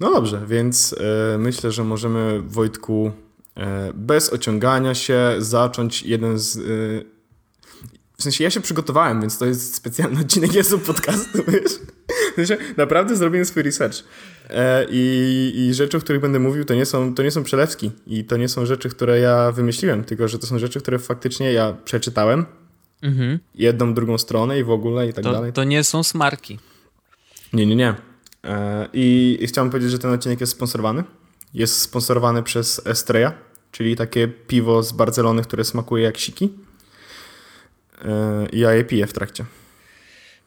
No dobrze, więc e, myślę, że możemy Wojtku e, bez ociągania się zacząć jeden z... E, w sensie ja się przygotowałem, więc to jest specjalny odcinek Jezu podcastu, wiesz? W sensie naprawdę zrobiłem swój research. I, I rzeczy, o których będę mówił, to nie, są, to nie są przelewki. I to nie są rzeczy, które ja wymyśliłem, tylko że to są rzeczy, które faktycznie ja przeczytałem. Mhm. Jedną, drugą stronę i w ogóle i tak To, dalej. to nie są smarki. Nie, nie, nie. E, I, I chciałem powiedzieć, że ten odcinek jest sponsorowany. Jest sponsorowany przez Estrella, czyli takie piwo z Barcelony, które smakuje jak siki. E, I ja je piję w trakcie.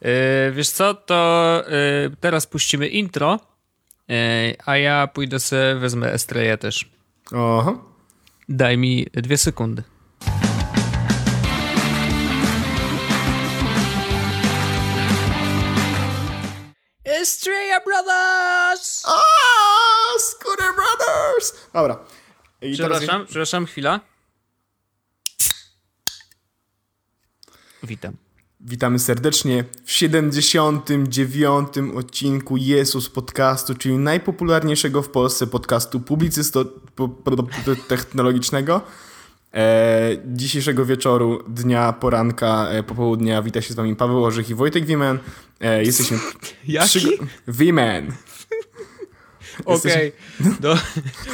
Yy, wiesz co, to yy, teraz puścimy intro, yy, a ja pójdę sobie, wezmę Estreję też. Oho. Daj mi dwie sekundy. Estrella Brothers! Aaaa, Scooter Brothers! Dobra. I Przepraszam, przepraszam, chwila. Witam. Witamy serdecznie w 79. odcinku Jezus Podcastu, czyli najpopularniejszego w Polsce podcastu publicysto-technologicznego. E, dzisiejszego wieczoru, dnia, poranka, e, popołudnia wita się z wami Paweł Orzech i Wojtek Wimen. E, jesteśmy... Jaki? Wimen. Okej. Do...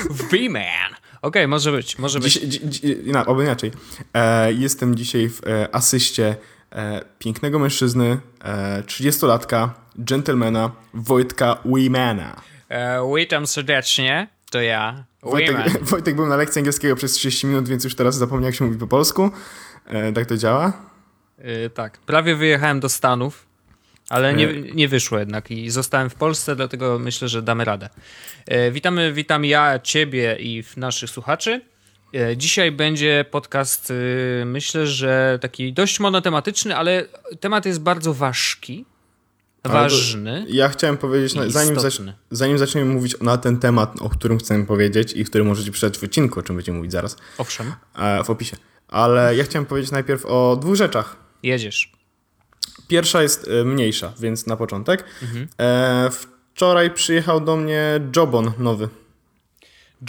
V-Man. Okej, może być, może być. Dziś, dzi, dzi, no, inaczej. E, jestem dzisiaj w e, asyście e, pięknego mężczyzny, e, 30-latka, dżentelmena, Wojtka Wimana. E, witam serdecznie, to ja, Wojtek. Wojtek był na lekcji angielskiego przez 30 minut, więc już teraz zapomniał, jak się mówi po polsku. E, tak to działa. E, tak, prawie wyjechałem do Stanów, ale nie, nie wyszło jednak i zostałem w Polsce, dlatego myślę, że damy radę. E, witamy, witam ja, ciebie i naszych słuchaczy. E, Dzisiaj będzie podcast, y, myślę, że taki dość monotematyczny, ale temat jest bardzo ważki, ważny. Ja chciałem powiedzieć, no, zanim, istotny. zanim zaczniemy mówić na ten temat, o którym chcemy powiedzieć i który możecie przeczytać w odcinku, o czym będziemy mówić zaraz, Owszem, e, w opisie. Ale ja chciałem powiedzieć najpierw o dwóch rzeczach. jedziesz. Pierwsza jest e, mniejsza, więc na początek. Mhm. E, wczoraj przyjechał do mnie Jobon nowy.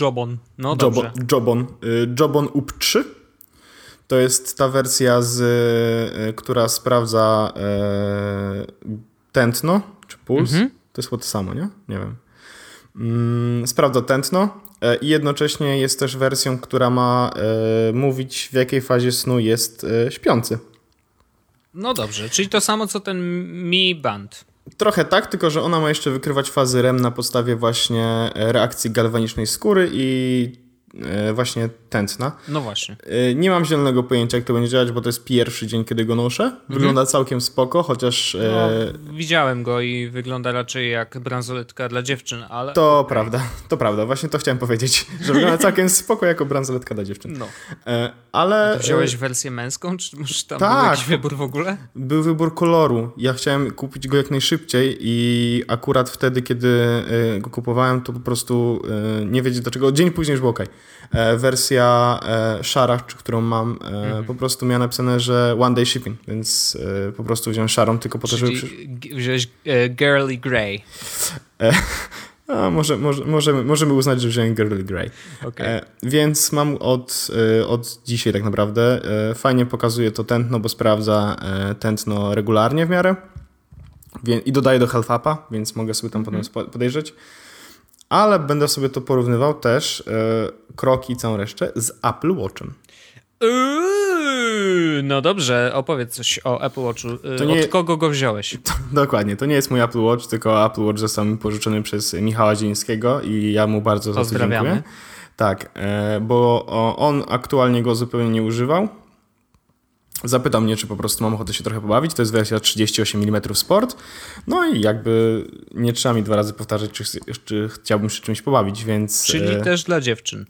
Jobon, no dobrze. Jobon, Jobon UP 3. To jest ta wersja, z, która sprawdza e, tętno czy puls. Mhm. To jest to samo, nie? Nie wiem. Mm, sprawdza tętno e, i jednocześnie jest też wersją, która ma e, mówić w jakiej fazie snu jest e, śpiący. No dobrze, czyli to samo co ten Mi Band. Trochę tak, tylko że ona ma jeszcze wykrywać fazy REM na podstawie właśnie reakcji galwanicznej skóry i właśnie tętna. No właśnie. E, Nie mam zielonego pojęcia, jak to będzie działać, bo to jest pierwszy dzień, kiedy go noszę. Wygląda całkiem spoko, chociaż Mhm. No, e, widziałem go i wygląda raczej jak bransoletka dla dziewczyn, ale. to prawda, to prawda. Właśnie to chciałem powiedzieć, że wygląda całkiem spoko jako bransoletka dla dziewczyn. No. E, Ale wziąłeś wersję męską, czy może tam tak. był jakiś wybór w ogóle? Był wybór koloru. Ja chciałem kupić go jak najszybciej i akurat wtedy, kiedy e, go kupowałem, to po prostu e, nie wiedzieć do czego. Dzień później już było ok. Wersja e, szara, którą mam, e, Mhm. po prostu miała napisane, że one day shipping, więc e, po prostu wziąłem szarą tylko po to, żeby... Wziąłeś e, Girly Grey. A, może, może, możemy, możemy uznać, że wziąłem Girly Grey. Okej. E, więc mam od, e, od dzisiaj tak naprawdę. E, fajnie pokazuje to tętno, bo sprawdza e, tętno regularnie w miarę. Wie, I dodaję do health upa, więc mogę sobie tam potem spo- podejrzeć. Ale będę sobie to porównywał też, e, kroki i całą resztę, z Apple Watchem. Uuu, no dobrze, opowiedz coś o Apple Watchu. To nie- Od kogo go wziąłeś? Dokładnie, to nie jest mój Apple Watch, tylko Apple Watch został mi pożyczony przez Michała Zielińskiego i ja mu bardzo za to dziękuję. Tak, e, bo on aktualnie go zupełnie nie używał. Zapytał mnie, czy po prostu mam ochotę się trochę pobawić. To jest wersja 38 mm Sport. No i jakby nie trzeba mi dwa razy powtarzać, czy, czy chciałbym się czymś pobawić, więc... Czyli e, też dla dziewczyn.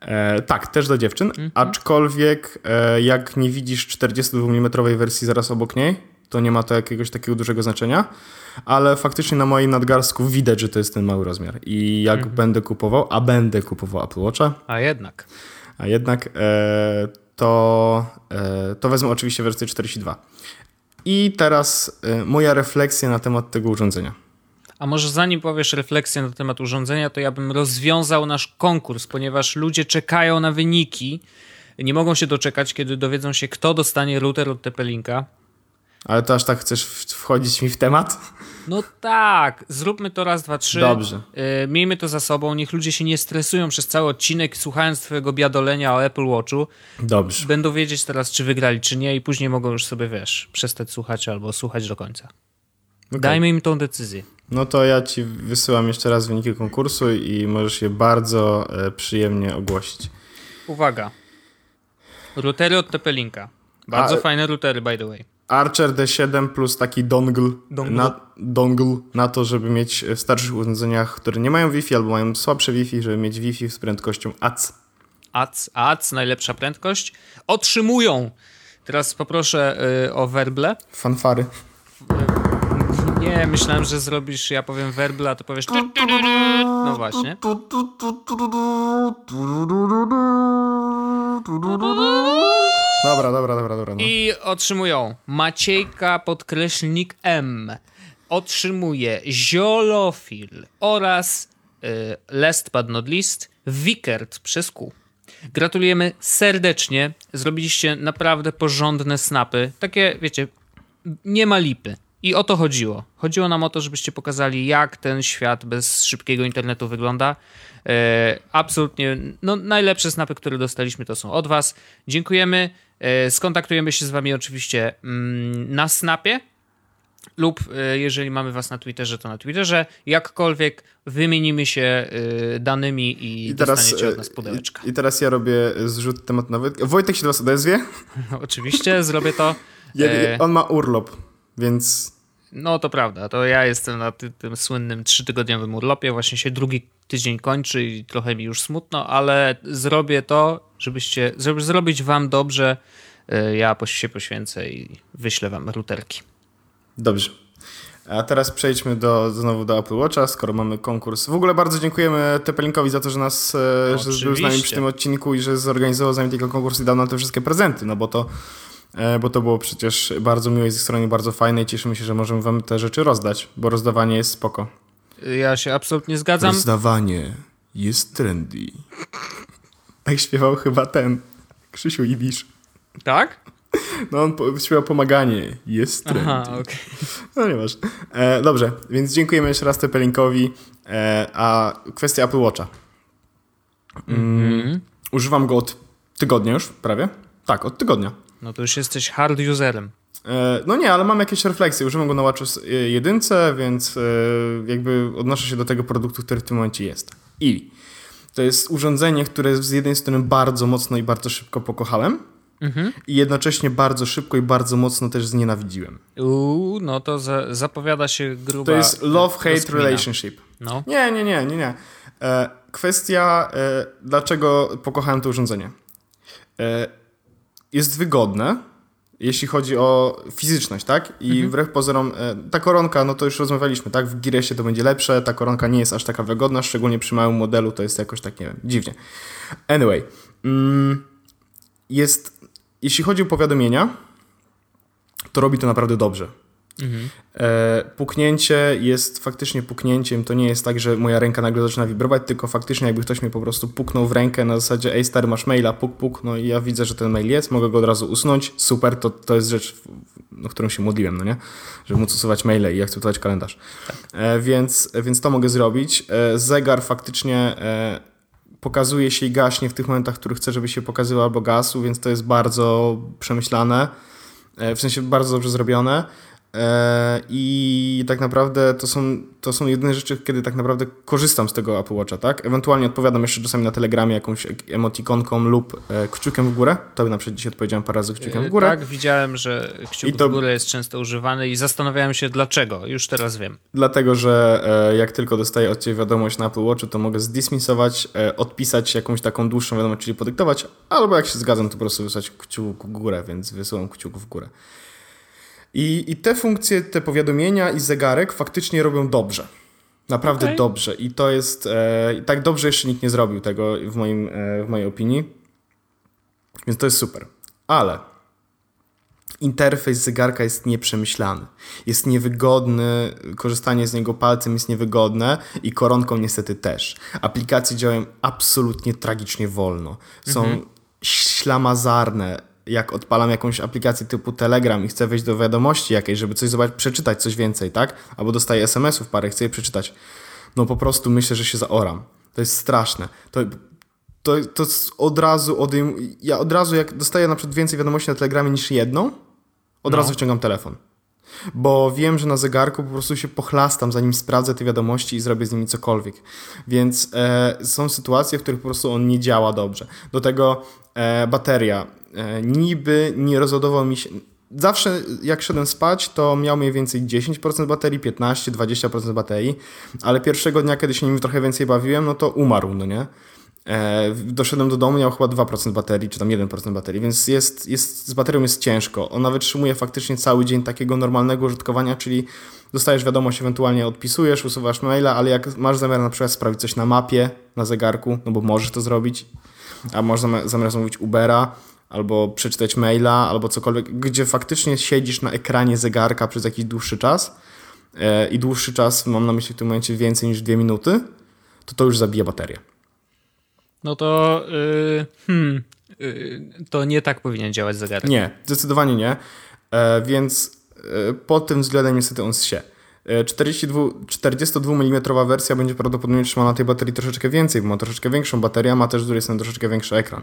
E, tak, też dla dziewczyn, aczkolwiek e, jak nie widzisz 42 mm wersji zaraz obok niej, to nie ma to jakiegoś takiego dużego znaczenia, ale faktycznie na moim nadgarstku widać, że to jest ten mały rozmiar i jak będę kupował, a będę kupował Apple Watcha, A jednak. a jednak e, to, e, to wezmę oczywiście wersję 42. I teraz e, moja refleksja na temat tego urządzenia. A może zanim powiesz refleksję na temat urządzenia, to ja bym rozwiązał nasz konkurs, ponieważ ludzie czekają na wyniki. Nie mogą się doczekać, kiedy dowiedzą się, kto dostanie router od TP-Linka. Ale to aż tak chcesz wchodzić mi w temat? No tak, zróbmy to raz, dwa, trzy. Dobrze. Yy, miejmy to za sobą, niech ludzie się nie stresują przez cały odcinek, słuchając twojego biadolenia o Apple Watchu. Dobrze. Będą wiedzieć teraz, czy wygrali, czy nie i później mogą już sobie, wiesz, przestać słuchać albo słuchać do końca. Dajmy im tą decyzję. No to ja ci wysyłam jeszcze raz wyniki konkursu i możesz je bardzo e, przyjemnie ogłosić. Uwaga. Routery od TP-Linka. Bardzo A- fajne routery, by the way. Archer D7 plus taki dongle, Dongle. Na, dongle na to, żeby mieć w starszych urządzeniach, które nie mają Wi-Fi albo mają słabsze Wi-Fi, żeby mieć Wi-Fi z prędkością AC. AC, AC, najlepsza prędkość. Otrzymują. Teraz poproszę y, o werble. Fanfary. Nie, myślałem, że zrobisz, ja powiem werble, a ty powiesz... No właśnie. Dobra, dobra, dobra, dobra. No. I otrzymują Maciejka podkreślnik M. Otrzymuje Ziolofil oraz y, last but not least Wickert przez Q. Gratulujemy serdecznie. Zrobiliście naprawdę porządne snapy. Takie, wiecie, nie ma lipy. I o to chodziło. Chodziło nam o to, żebyście pokazali, jak ten świat bez szybkiego internetu wygląda. E, absolutnie, no, najlepsze snapy, które dostaliśmy, to są od Was. Dziękujemy. E, skontaktujemy się z Wami oczywiście mm, na snapie. Lub e, jeżeli mamy Was na Twitterze, to na Twitterze. Jakkolwiek wymienimy się e, danymi i, I teraz, dostaniecie od e, nas pudełeczka. i, I teraz ja robię zrzut temat nowy. Wojtek się do was odezwie. Oczywiście zrobię to. Ja, On ma urlop, więc No to prawda, to ja jestem na ty, tym słynnym trzytygodniowym urlopie, właśnie się drugi tydzień kończy i trochę mi już smutno, ale zrobię to, żebyście, żeby zrobić wam dobrze, y, ja się poświęcę i wyślę wam routerki. dobrze. A teraz przejdźmy do, znowu do Apple Watcha, skoro mamy konkurs. W ogóle bardzo dziękujemy Tepelinkowi za to, że nas e, że był z nami przy tym odcinku i że zorganizował z nami tego konkurs i dał nam te wszystkie prezenty, no bo to, e, bo to było przecież bardzo miłe z ich strony, bardzo fajne i cieszymy się, że możemy wam te rzeczy rozdać, bo rozdawanie jest spoko. Ja się absolutnie zgadzam. Rozdawanie jest trendy. Tak śpiewał chyba ten Krzysiu Ibisz. Tak? No on po- śpiewał pomaganie jest trendy. Aha, okej. No nie masz. E, dobrze, więc dziękujemy jeszcze raz Tepelinkowi. E, a kwestia Apple Watcha. Mm, Używam go od tygodnia już, prawie. Tak, od tygodnia. No to już jesteś hard userem. E, no nie, ale mam jakieś refleksje. Używam go na WatchOS 1, więc e, jakby odnoszę się do tego produktu, który w tym momencie jest. I to jest urządzenie, które z jednej strony bardzo mocno i bardzo szybko pokochałem i jednocześnie bardzo szybko i bardzo mocno też znienawidziłem. Uuu, no to za, zapowiada się gruba To jest love-hate relationship. No. Nie, nie, nie, nie, nie. E, kwestia, e, dlaczego pokochałem to urządzenie. E, jest wygodne, jeśli chodzi o fizyczność, tak? I wbrew pozorom, e, ta koronka, no to już rozmawialiśmy, tak? W Giresie to będzie lepsze, ta koronka nie jest aż taka wygodna, szczególnie przy małym modelu, to jest jakoś tak, nie wiem, dziwnie. Anyway, mm, jest, jeśli chodzi o powiadomienia, to robi to naprawdę dobrze. E, puknięcie jest faktycznie puknięciem. To nie jest tak, że moja ręka nagle zaczyna wibrować, tylko faktycznie jakby ktoś mnie po prostu puknął w rękę na zasadzie ej stary masz maila, puk puk, no i ja widzę, że ten mail jest, mogę go od razu usunąć, super, to, to jest rzecz, no, którą się modliłem, no nie? Żeby móc usuwać maile i akceptować kalendarz. E, więc, więc to mogę zrobić. E, zegar faktycznie e, pokazuje się i gaśnie w tych momentach, w których chcę, żeby się pokazywał albo gasł, więc to jest bardzo przemyślane, e, w sensie bardzo dobrze zrobione. E, I tak naprawdę to są, to są jedyne rzeczy, kiedy tak naprawdę korzystam z tego Apple Watcha, tak? Ewentualnie odpowiadam jeszcze czasami na Telegramie jakąś emotikonką lub e, kciukiem w górę. To na przykład dzisiaj odpowiedziałem parę razy kciukiem w górę. Tak, widziałem, że kciuk I to- w górę jest często używany i zastanawiałem się dlaczego. Już teraz wiem. Dlatego, że e, jak tylko dostaję od Ciebie wiadomość na Apple Watchu, to mogę zdismisować, e, odpisać jakąś taką dłuższą wiadomość, czyli podyktować, albo jak się zgadzam, to po prostu wysłać kciuk w górę, więc wysyłam kciuk w górę. I, I te funkcje, te powiadomienia i zegarek faktycznie robią dobrze. Naprawdę Okej. dobrze. I to jest. E, tak dobrze jeszcze nikt nie zrobił tego w, moim, e, w mojej opinii. Więc to jest super. Ale interfejs zegarka jest nieprzemyślany. Jest niewygodny, korzystanie z niego palcem jest niewygodne i koronką niestety też. Aplikacje działają absolutnie tragicznie wolno. Są mhm. ślamazarne. Jak odpalam jakąś aplikację typu Telegram i chcę wejść do wiadomości jakiejś, żeby coś zobaczyć, przeczytać coś więcej, tak? Albo dostaję SMS-ów parę, chcę je przeczytać. No po prostu myślę, że się zaoram. To jest straszne. To to, to od razu odejm... Ja od razu, jak dostaję na przykład więcej wiadomości na Telegramie niż jedną, od no. razu wciągam telefon. Bo wiem, że na zegarku po prostu się pochlastam, zanim sprawdzę te wiadomości i zrobię z nimi cokolwiek. Więc e, są sytuacje, w których po prostu on nie działa dobrze. Do tego e, bateria. E, niby nie rozładował mi się. Zawsze jak szedłem spać, to miał mniej więcej 10% baterii, 15-20% baterii, ale pierwszego dnia, kiedy się nim trochę więcej bawiłem, no to umarł, no nie? E, doszedłem do domu, miał chyba 2% baterii, czy tam 1% baterii, więc jest, jest, z baterią jest ciężko. Ona wytrzymuje faktycznie cały dzień takiego normalnego użytkowania, czyli dostajesz wiadomość, ewentualnie odpisujesz, usuwasz maila, ale jak masz zamiar na przykład sprawdzić coś na mapie, na zegarku, no bo możesz to zrobić, a można zamiar zamówić Ubera, albo przeczytać maila, albo cokolwiek, gdzie faktycznie siedzisz na ekranie zegarka przez jakiś dłuższy czas e, i dłuższy czas, mam na myśli w tym momencie więcej niż dwie minuty, to to już zabija baterię no to yy, hmm, yy, to nie tak powinien działać zegarek. Nie, zdecydowanie nie. E, więc e, pod tym względem niestety on się. 42, 42 mm wersja będzie prawdopodobnie trzymała na tej baterii troszeczkę więcej, bo ma troszeczkę większą baterię, a ma też z drugiej strony troszeczkę większy ekran.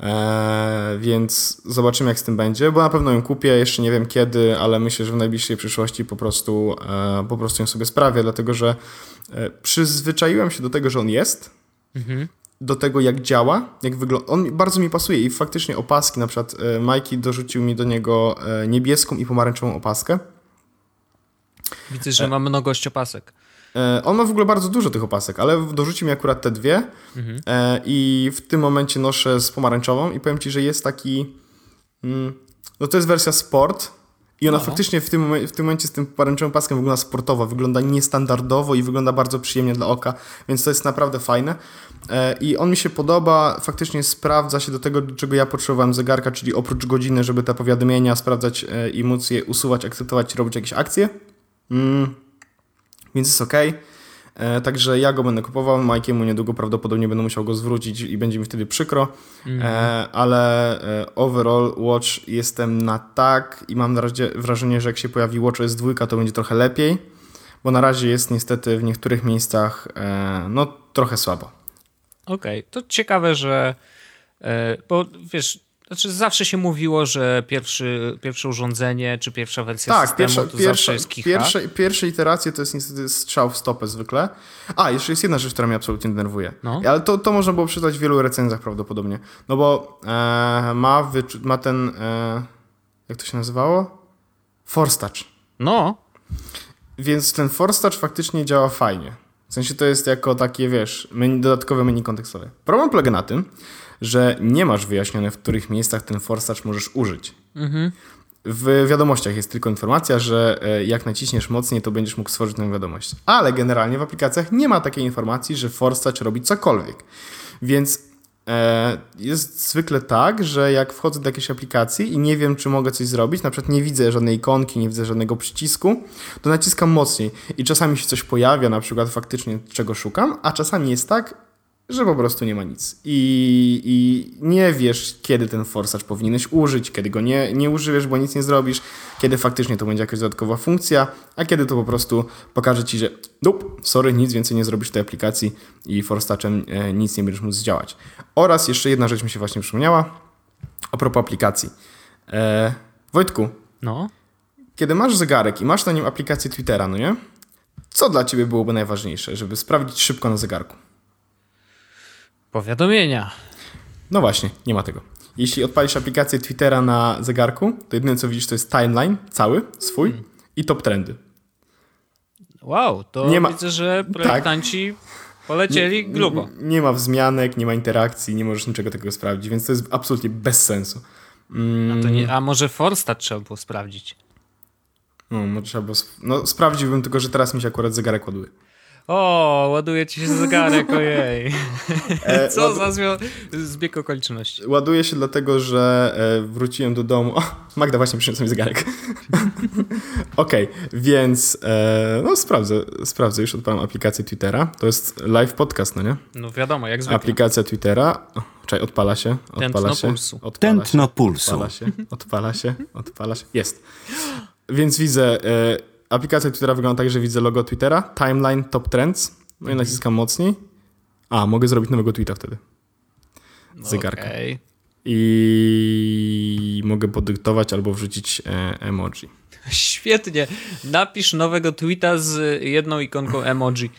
E, więc zobaczymy jak z tym będzie, bo na pewno ją kupię, jeszcze nie wiem kiedy, ale myślę, że w najbliższej przyszłości po prostu, e, po prostu ją sobie sprawię, dlatego że e, przyzwyczaiłem się do tego, że on jest. Mhm do tego, jak działa, jak wygląda. On bardzo mi pasuje i faktycznie opaski, na przykład e, Mikey dorzucił mi do niego e, niebieską i pomarańczową opaskę. Widzę, że e, ma mnogość opasek. On ma w ogóle bardzo dużo tych opasek, ale dorzucił mi akurat te dwie mhm. i w tym momencie noszę z pomarańczową i powiem Ci, że jest taki... Mm, no to jest wersja sport, i ona no. faktycznie w tym, w tym momencie z tym pomarańczowym paskiem wygląda sportowo, wygląda niestandardowo i wygląda bardzo przyjemnie dla oka, więc to jest naprawdę fajne. E, I on mi się podoba, faktycznie sprawdza się do tego, do czego ja potrzebowałem zegarka, czyli oprócz godziny, żeby te powiadomienia sprawdzać e, i móc je usuwać, akceptować, robić jakieś akcje. Mm. Więc jest ok. E, także ja go będę kupował, Majkiemu niedługo prawdopodobnie będę musiał go zwrócić i będzie mi wtedy przykro, mm. ale e, overall Watch jestem na tak i mam na razie wrażenie, że jak się pojawi Watch OS 2 to będzie trochę lepiej, bo na razie jest niestety w niektórych miejscach no trochę słabo. Okej, okay. to ciekawe, że bo wiesz, znaczy zawsze się mówiło, że pierwszy, pierwsze urządzenie czy pierwsza wersja tak, systemu pierwsza, to pierwsza, zawsze jest kicha. Pierwsze, pierwsze iteracje to jest niestety strzał w stopę zwykle. A, jeszcze jest jedna rzecz, która mnie absolutnie denerwuje. No. Ale to, to można było przeczytać w wielu recenzjach prawdopodobnie. No bo e, ma, ma ten, e, jak to się nazywało? Force Touch. No. Więc ten Force Touch faktycznie działa fajnie. W sensie to jest jako takie, wiesz, menu, dodatkowe menu kontekstowe. Problem polega na tym, że nie masz wyjaśnione, w których miejscach ten forsacz możesz użyć. Mhm. W wiadomościach jest tylko informacja, że e, jak naciśniesz mocniej, to będziesz mógł stworzyć nową wiadomość. Ale generalnie w aplikacjach nie ma takiej informacji, że forsacz robi cokolwiek. Więc e, jest zwykle tak, że jak wchodzę do jakiejś aplikacji i nie wiem, czy mogę coś zrobić, na przykład nie widzę żadnej ikonki, nie widzę żadnego przycisku, to naciskam mocniej i czasami się coś pojawia, na przykład faktycznie czego szukam, a czasami jest tak, że po prostu nie ma nic. I, i nie wiesz, kiedy ten forsacz powinieneś użyć, kiedy go nie, nie użyjesz, bo nic nie zrobisz, kiedy faktycznie to będzie jakaś dodatkowa funkcja, a kiedy to po prostu pokaże ci, że dup, sorry, nic więcej nie zrobisz w tej aplikacji i forsaczem e, nic nie będziesz mógł zdziałać. Oraz jeszcze jedna rzecz mi się właśnie przypomniała, a propos aplikacji. E, Wojtku, no? kiedy masz zegarek i masz na nim aplikację Twittera, no nie? Co dla ciebie byłoby najważniejsze, żeby sprawdzić szybko na zegarku? Powiadomienia. No właśnie, nie ma tego. Jeśli odpalisz aplikację Twittera na zegarku, to jedyne co widzisz to jest timeline cały swój hmm. i top trendy. Wow, to nie ma... widzę, że tak. projektanci tak. polecieli grubo. Nie, nie, ma wzmianek, nie ma interakcji, nie możesz niczego takiego sprawdzić, więc to jest absolutnie bez sensu. Mm. A, nie, a może Forstat trzeba było sprawdzić? No, może trzeba było... No, sprawdziłbym tylko, że teraz mi się akurat zegarek ładuje. O, ładuje ci się zegarek, ojej. E, Co ład- za zbieg okoliczności. Ładuję się dlatego, że e, wróciłem do domu. O, Magda właśnie przyniosła mi zegarek. Okej, więc e, no sprawdzę, sprawdzę, już odpalam aplikację Twittera. To jest live podcast, no nie? No wiadomo, jak zwykle. Aplikacja Twittera. Czekaj, odpala się, odpala Tętno się. pulsu. Odpala się, Tętno pulsu. odpala się, odpala się, odpala się. Jest. Więc widzę, e, aplikacja Twittera wygląda tak, że widzę logo Twittera, timeline, top trends. No i Mhm. naciskam mocniej. A, mogę zrobić nowego tweeta wtedy. No, zegarka. okej. I mogę podyktować albo wrzucić e, emoji. Świetnie. Napisz nowego tweeta z jedną ikonką emoji.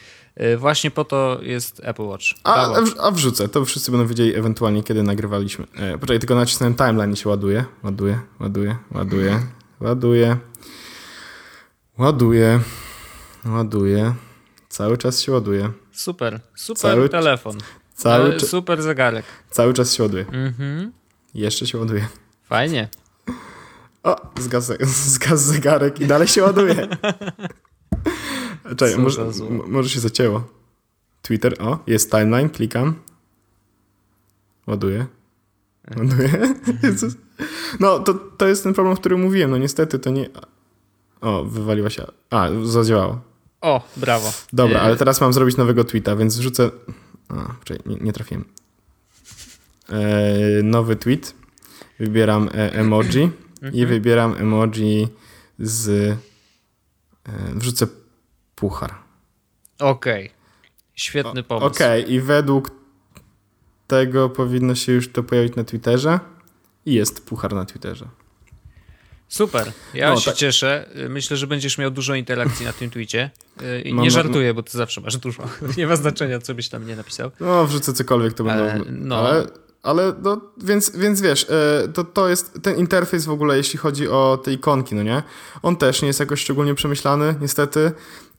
Y, Właśnie po to jest Apple Watch. A, a wrzucę, to wszyscy będą wiedzieli ewentualnie, kiedy nagrywaliśmy. E, poczekaj, tylko nacisnąłem timeline i się ładuje. Ładuje, ładuje, ładuje, ładuje. Ładuje, ładuje. Cały czas się ładuje. Super, super Cały- telefon. Cały, cza- Super zegarek. cały czas się ładuje. Mhm. Jeszcze się ładuje. Fajnie. O, zgasł, zgasł zegarek i dalej się ładuje. Czekaj, może, może się zacięło. Twitter, o, jest timeline, klikam. Ładuję. Ładuję. Jezus. No, to, to jest ten problem, o którym mówiłem. No niestety to nie... O, wywaliła się... A, zadziałało. O, brawo. Dobra, ale teraz mam zrobić nowego tweeta, więc wrzucę... A, czekaj, nie, nie trafiłem. E, nowy tweet. Wybieram e, emoji i wybieram emoji z... E, wrzucę puchar. Okej. Świetny pomysł. Okej, i według tego powinno się już to pojawić na Twitterze. I jest puchar na Twitterze. Super. Ja No, się tak. cieszę. Myślę, że będziesz miał dużo interakcji na tym tweetie. Y, I Mam- nie żartuję, bo ty zawsze masz dużo. Nie ma znaczenia, co byś tam nie napisał. No, wrzucę cokolwiek, to będą... Ale, no. Ale, ale no, więc, więc wiesz, e, to, to jest ten interfejs w ogóle, jeśli chodzi o te ikonki, no nie? On też nie jest jakoś szczególnie przemyślany, niestety.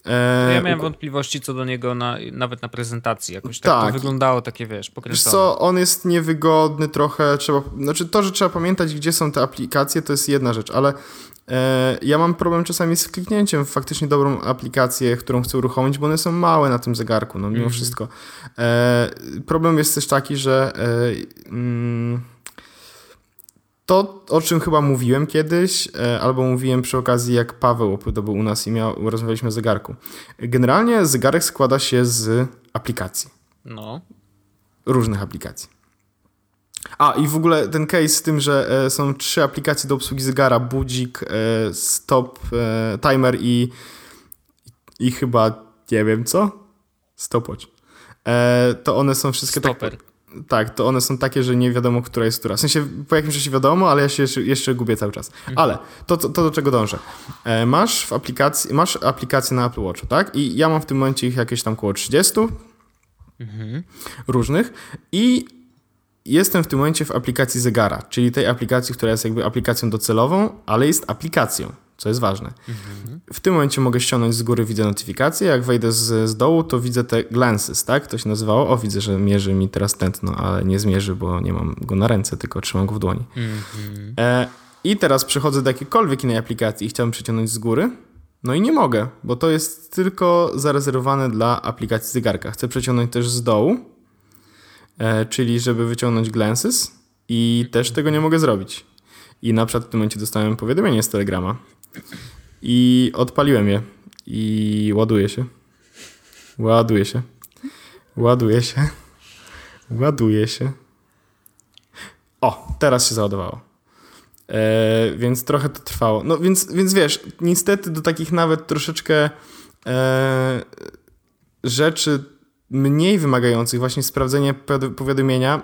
E, No Ja miałem wątpliwości co do niego na, nawet na prezentacji. Jakoś tak, Tak. to wyglądało takie, wiesz, Wiesz pokręcone. co, on jest niewygodny trochę, trzeba, znaczy to, że trzeba pamiętać, gdzie są te aplikacje, to jest jedna rzecz, ale e, ja mam problem czasami z kliknięciem w faktycznie dobrą aplikację, którą chcę uruchomić, bo one są małe na tym zegarku, no mimo Mhm. wszystko. E, problem jest też taki, że e, mm, to, o czym chyba mówiłem kiedyś, e, albo mówiłem przy okazji, jak Paweł był u nas i miał, rozmawialiśmy o zegarku. Generalnie zegarek składa się z aplikacji No. różnych aplikacji. A i w ogóle ten case z tym, że e, są trzy aplikacje do obsługi zegara: budzik, e, stop, timer i, i chyba nie wiem co? Stopwatch. To one są wszystkie Stoper. tak. Tak, to one są takie, że nie wiadomo, która jest która. W sensie po jakimś czasie wiadomo, ale ja się jeszcze, jeszcze gubię cały czas. Ale to, to, to do czego dążę. E, masz w aplikacji, masz aplikację na Apple Watchu, tak? I ja mam w tym momencie ich jakieś tam około 30 różnych i jestem w tym momencie w aplikacji zegara, czyli tej aplikacji, która jest jakby aplikacją docelową, ale jest aplikacją, co jest ważne. W tym momencie mogę ściągnąć z góry, widzę notyfikacje, jak wejdę z, z dołu, to widzę te glances, tak? To się nazywało. O, widzę, że mierzy mi teraz tętno, ale nie zmierzy, bo nie mam go na ręce, tylko trzymam go w dłoni. E, I teraz przechodzę do jakiejkolwiek innej aplikacji i chciałbym przeciągnąć z góry. No i nie mogę, bo to jest tylko zarezerwowane dla aplikacji zegarka. Chcę przeciągnąć też z dołu, e, czyli żeby wyciągnąć glances i też tego nie mogę zrobić. I na przykład w tym momencie dostałem powiadomienie z Telegrama i odpaliłem je i ładuje się. Ładuje się. Ładuje się. Ładuje się. O, teraz się załadowało. E, więc trochę to trwało. No więc, więc wiesz, niestety do takich nawet troszeczkę e, rzeczy mniej wymagających, właśnie sprawdzenie powiad- powiadomienia,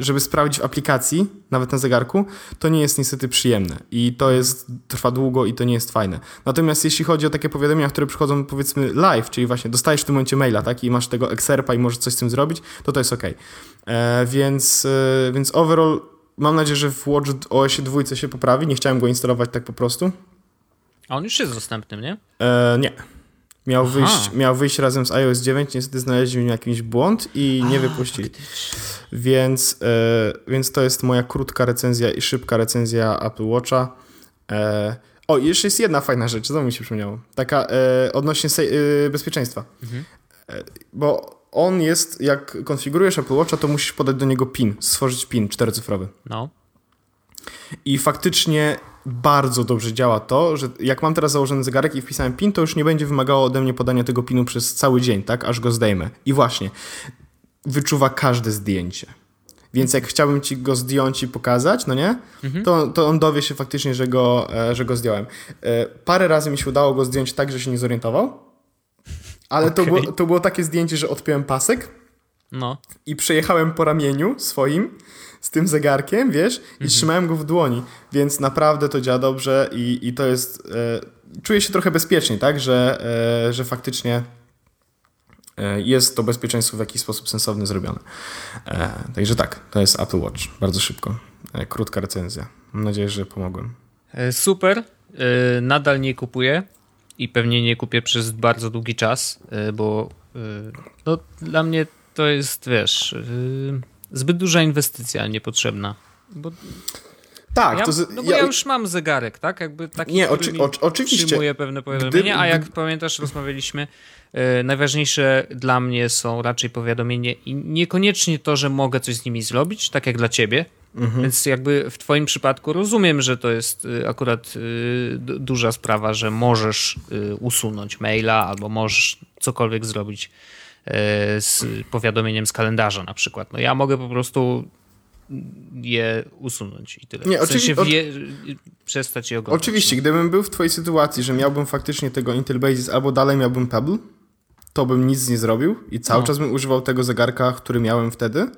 żeby sprawdzić w aplikacji, nawet na zegarku, to nie jest niestety przyjemne. I to jest, trwa długo i to nie jest fajne. Natomiast jeśli chodzi o takie powiadomienia, które przychodzą powiedzmy live, czyli właśnie dostajesz w tym momencie maila, tak, i masz tego exerpa i możesz coś z tym zrobić, to to jest ok. E, więc, e, więc overall mam nadzieję, że w Watch OS 2 się poprawi. Nie chciałem go instalować tak po prostu. A on już jest dostępnym, nie? E, nie. Miał Aha. wyjść, miał wyjść razem z iOS 9, niestety znaleźli mi jakiś błąd i nie wypuścili. Więc, e, więc to jest moja krótka recenzja i szybka recenzja Apple Watcha. E, O, jeszcze jest jedna fajna rzecz, co mi się przypomniało. Taka e, odnośnie se, e, bezpieczeństwa. E, bo on jest, jak konfigurujesz Apple Watcha, to musisz podać do niego PIN, stworzyć PIN czterocyfrowy. No. I faktycznie bardzo dobrze działa to, że jak mam teraz założony zegarek i wpisałem PIN, to już nie będzie wymagało ode mnie podania tego PINu przez cały dzień, tak? Aż go zdejmę. I właśnie, wyczuwa każde zdjęcie. Więc jak chciałbym ci go zdjąć i pokazać, no nie? To, to on dowie się faktycznie, że go, e, że go zdjąłem. E, Parę razy mi się udało go zdjąć tak, że się nie zorientował. Ale to, Okej. było, to było takie zdjęcie, że odpiąłem pasek No. i przejechałem po ramieniu swoim z tym zegarkiem, wiesz, i trzymałem go w dłoni, więc naprawdę to działa dobrze i, i to jest... E, czuję się trochę bezpiecznie, tak, że, e, że faktycznie e, jest to bezpieczeństwo w jakiś sposób sensowny zrobione. E, także tak, to jest Apple Watch, bardzo szybko. E, krótka recenzja. Mam nadzieję, że pomogłem. Super. Nadal nie kupuję i pewnie nie kupię przez bardzo długi czas, bo no, dla mnie to jest, wiesz, zbyt duża inwestycja niepotrzebna. Bo Tak, ja, to... z- no bo ja, już mam zegarek, tak? Jakby taki, Nie, oczy- oczywiście. przyjmuje pewne powiadomienia, Gdyby- a jak gdy- pamiętasz, rozmawialiśmy, e, najważniejsze dla mnie są raczej powiadomienie i niekoniecznie to, że mogę coś z nimi zrobić, tak jak dla ciebie, Mhm. więc jakby w twoim przypadku rozumiem, że to jest y, akurat y, d- duża sprawa, że możesz y, usunąć maila albo możesz cokolwiek zrobić z powiadomieniem z kalendarza na przykład. No ja mogę po prostu je usunąć i tyle. Nie, w sensie wie, przestać je oglądać. Oczywiście, gdybym był w twojej sytuacji, że miałbym faktycznie tego Intel Basis albo dalej miałbym Pebble, to bym nic nie zrobił i cały No. czas bym używał tego zegarka, który miałem wtedy.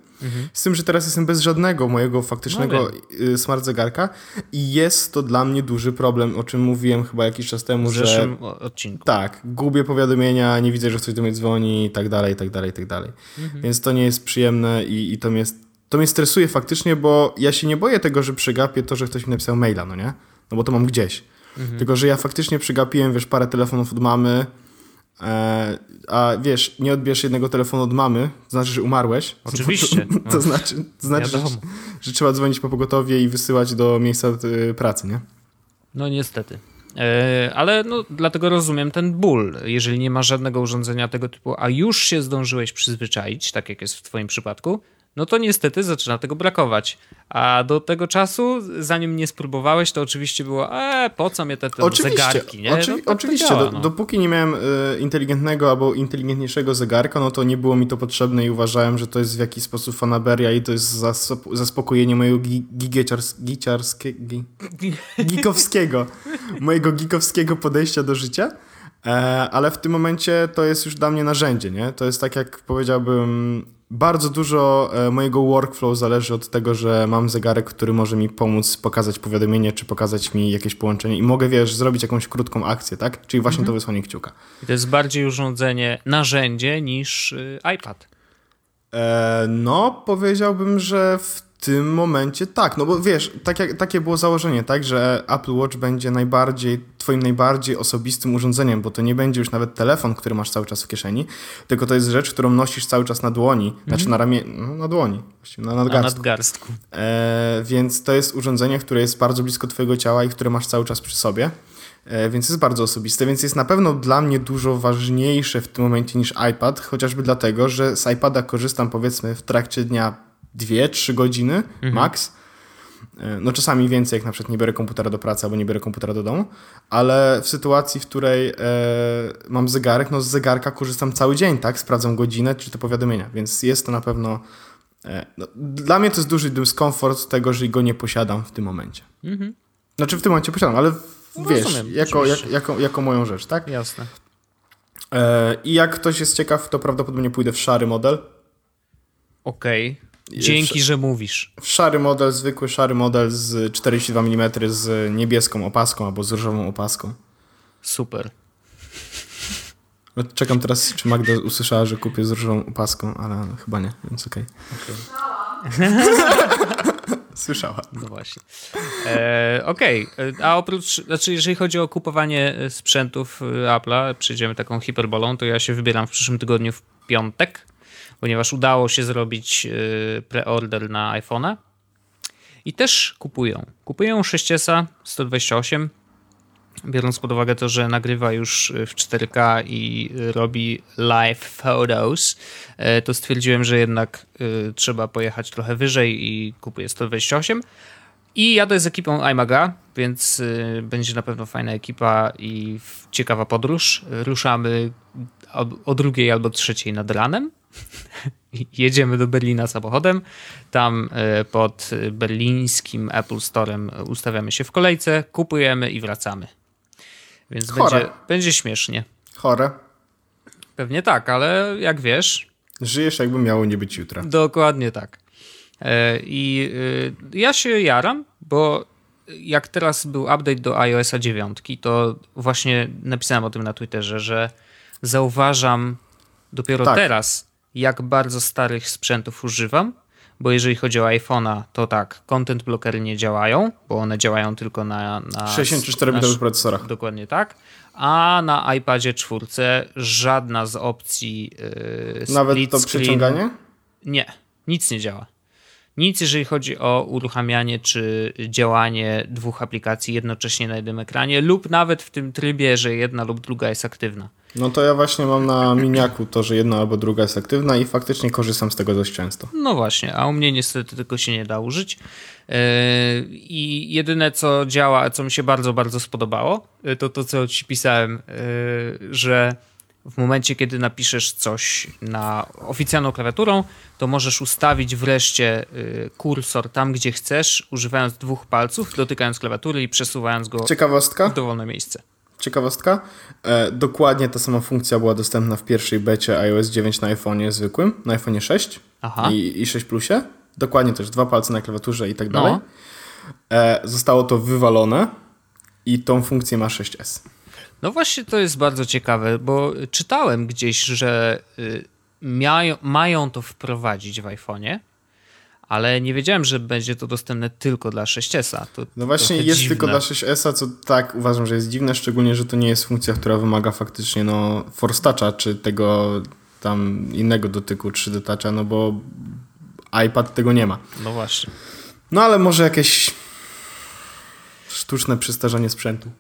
Z tym, że teraz jestem bez żadnego mojego faktycznego No y, smart zegarka i jest to dla mnie duży problem, o czym mówiłem chyba jakiś czas temu, w że odcinku. tak, gubię powiadomienia, nie widzę, że ktoś do mnie dzwoni i tak dalej, i tak dalej, i tak dalej. Mhm. Więc to nie jest przyjemne i, i to, mnie, to mnie stresuje faktycznie, bo ja się nie boję tego, że przegapię to, że ktoś mi napisał maila, no nie? No bo to mam gdzieś. Mhm. Tylko, że ja faktycznie przegapiłem, wiesz, parę telefonów od mamy, a wiesz, nie odbierz jednego telefonu od mamy, to znaczy, że umarłeś. Oczywiście. To, to znaczy, to znaczy że, że trzeba dzwonić po pogotowie i wysyłać do miejsca y, pracy, nie? No niestety. E, ale no, dlatego rozumiem ten ból, jeżeli nie ma żadnego urządzenia tego typu, a już się zdążyłeś przyzwyczaić, tak jak jest w twoim przypadku, no to niestety zaczyna tego brakować. A do tego czasu, zanim nie spróbowałeś, to oczywiście było, e, po co mnie te, te zegarki, nie? Oczywi- no, tak oczywiście, działa, do, no. dopóki nie miałem y, inteligentnego albo inteligentniejszego zegarka, no to nie było mi to potrzebne i uważałem, że to jest w jakiś sposób fanaberia i to jest zaspo- zaspokojenie mojego gi- giciarskie- gi- gikowskiego, mojego gikowskiego podejścia do życia. E, ale w tym momencie to jest już dla mnie narzędzie, nie? To jest tak jak powiedziałbym, bardzo dużo e, mojego workflow zależy od tego, że mam zegarek, który może mi pomóc pokazać powiadomienie, czy pokazać mi jakieś połączenie i mogę, wiesz, zrobić jakąś krótką akcję, tak? Czyli właśnie to wysłanie kciuka. I to jest bardziej urządzenie, narzędzie niż y, iPad. E, no, powiedziałbym, że w tym momencie tak, no bo wiesz, tak jak, takie było założenie, tak, że Apple Watch będzie najbardziej, twoim najbardziej osobistym urządzeniem, bo to nie będzie już nawet telefon, który masz cały czas w kieszeni, tylko to jest rzecz, którą nosisz cały czas na dłoni, znaczy na ramię, no, na dłoni, właściwie na Na nadgarstku. nadgarstku. E, więc to jest urządzenie, które jest bardzo blisko twojego ciała i które masz cały czas przy sobie. E, więc jest bardzo osobiste, więc jest na pewno dla mnie dużo ważniejsze w tym momencie niż iPad, chociażby dlatego, że z iPada korzystam powiedzmy w trakcie dnia 2-3 godziny max. E, No czasami więcej, jak na przykład nie biorę komputera do pracy albo nie biorę komputera do domu, ale w sytuacji, w której e, mam zegarek, no z zegarka korzystam cały dzień, tak? Sprawdzam godzinę czy te powiadomienia, więc jest to na pewno E, No, dla mnie to jest duży dyskomfort tego, że go nie posiadam w tym momencie. Znaczy w tym momencie posiadam, ale w- wiesz, Rozumiem, jako, jak, jako, jako moją rzecz, tak? Jasne. E, I jak ktoś jest ciekaw, to prawdopodobnie pójdę w szary model. Okej. Dzięki, że mówisz. W szary model, zwykły szary model z 42 mm z niebieską opaską albo z różową opaską. Super. No, Czekam teraz, czy Magda usłyszała, że kupię z różową opaską, ale chyba nie, więc okej. Słyszała. No właśnie. E, Okej, E, a oprócz, znaczy jeżeli chodzi o kupowanie e, sprzętów e, Apple'a, przyjdziemy taką hiperbolą, to ja się wybieram w przyszłym tygodniu w piątek, ponieważ udało się zrobić e, preorder na iPhone'a i też kupują. Kupują 6S 128 biorąc pod uwagę to, że nagrywa już w 4K i robi live photos, to stwierdziłem, że jednak trzeba pojechać trochę wyżej i kupuję 128. I jadę z ekipą iMaga, więc będzie na pewno fajna ekipa i ciekawa podróż. Ruszamy o drugiej albo trzeciej nad ranem. Jedziemy do Berlina samochodem. Tam pod berlińskim Apple Store'em ustawiamy się w kolejce, kupujemy i wracamy. Więc będzie, będzie śmiesznie. Chore. Pewnie tak, ale jak wiesz. Żyjesz, jakby miało nie być jutra. Dokładnie tak. E, I e, ja się jaram, bo jak teraz był update do iOS 9, to właśnie napisałem o tym na Twitterze, że zauważam dopiero tak. teraz, jak bardzo starych sprzętów używam bo jeżeli chodzi o iPhone'a, to tak, content blockery nie działają, bo one działają tylko na... na 64-bitowych procesorach. Dokładnie tak. A na iPadzie 4 żadna z opcji yy, Nawet to screen, przeciąganie? Nie, nic nie działa. Nic, jeżeli chodzi o uruchamianie czy działanie dwóch aplikacji jednocześnie na jednym ekranie, lub nawet w tym trybie, że jedna lub druga jest aktywna. No to ja właśnie mam na miniaku to, że jedna albo druga jest aktywna i faktycznie korzystam z tego dość często. No właśnie, a u mnie niestety tylko się nie da użyć. Yy, I jedyne co działa, co mi się bardzo, bardzo spodobało, yy, to to, co ci pisałem, yy, że w momencie, kiedy napiszesz coś na oficjalną klawiaturą, to możesz ustawić wreszcie kursor tam, gdzie chcesz, używając dwóch palców, dotykając klawiatury i przesuwając go Ciekawostka? w dowolne miejsce ciekawostka. E, dokładnie ta sama funkcja była dostępna w pierwszej becie iOS 9 na iPhone'ie zwykłym, na iPhone'ie 6 i, i 6 Plusie. Dokładnie też dwa palce na klawiaturze i tak dalej. No. Zostało to wywalone i tą funkcję ma 6S. No właśnie to jest bardzo ciekawe, bo czytałem gdzieś, że y, mają, mają to wprowadzić w iPhone'ie, ale nie wiedziałem, że będzie to dostępne tylko dla 6S. To no właśnie jest dziwne. tylko dla 6S, co tak uważam, że jest dziwne, szczególnie, że to nie jest funkcja, która wymaga faktycznie no, Force Toucha, czy tego tam innego dotyku 3D Toucha, no bo iPad tego nie ma. No właśnie. No ale może jakieś sztuczne przestarzanie sprzętu.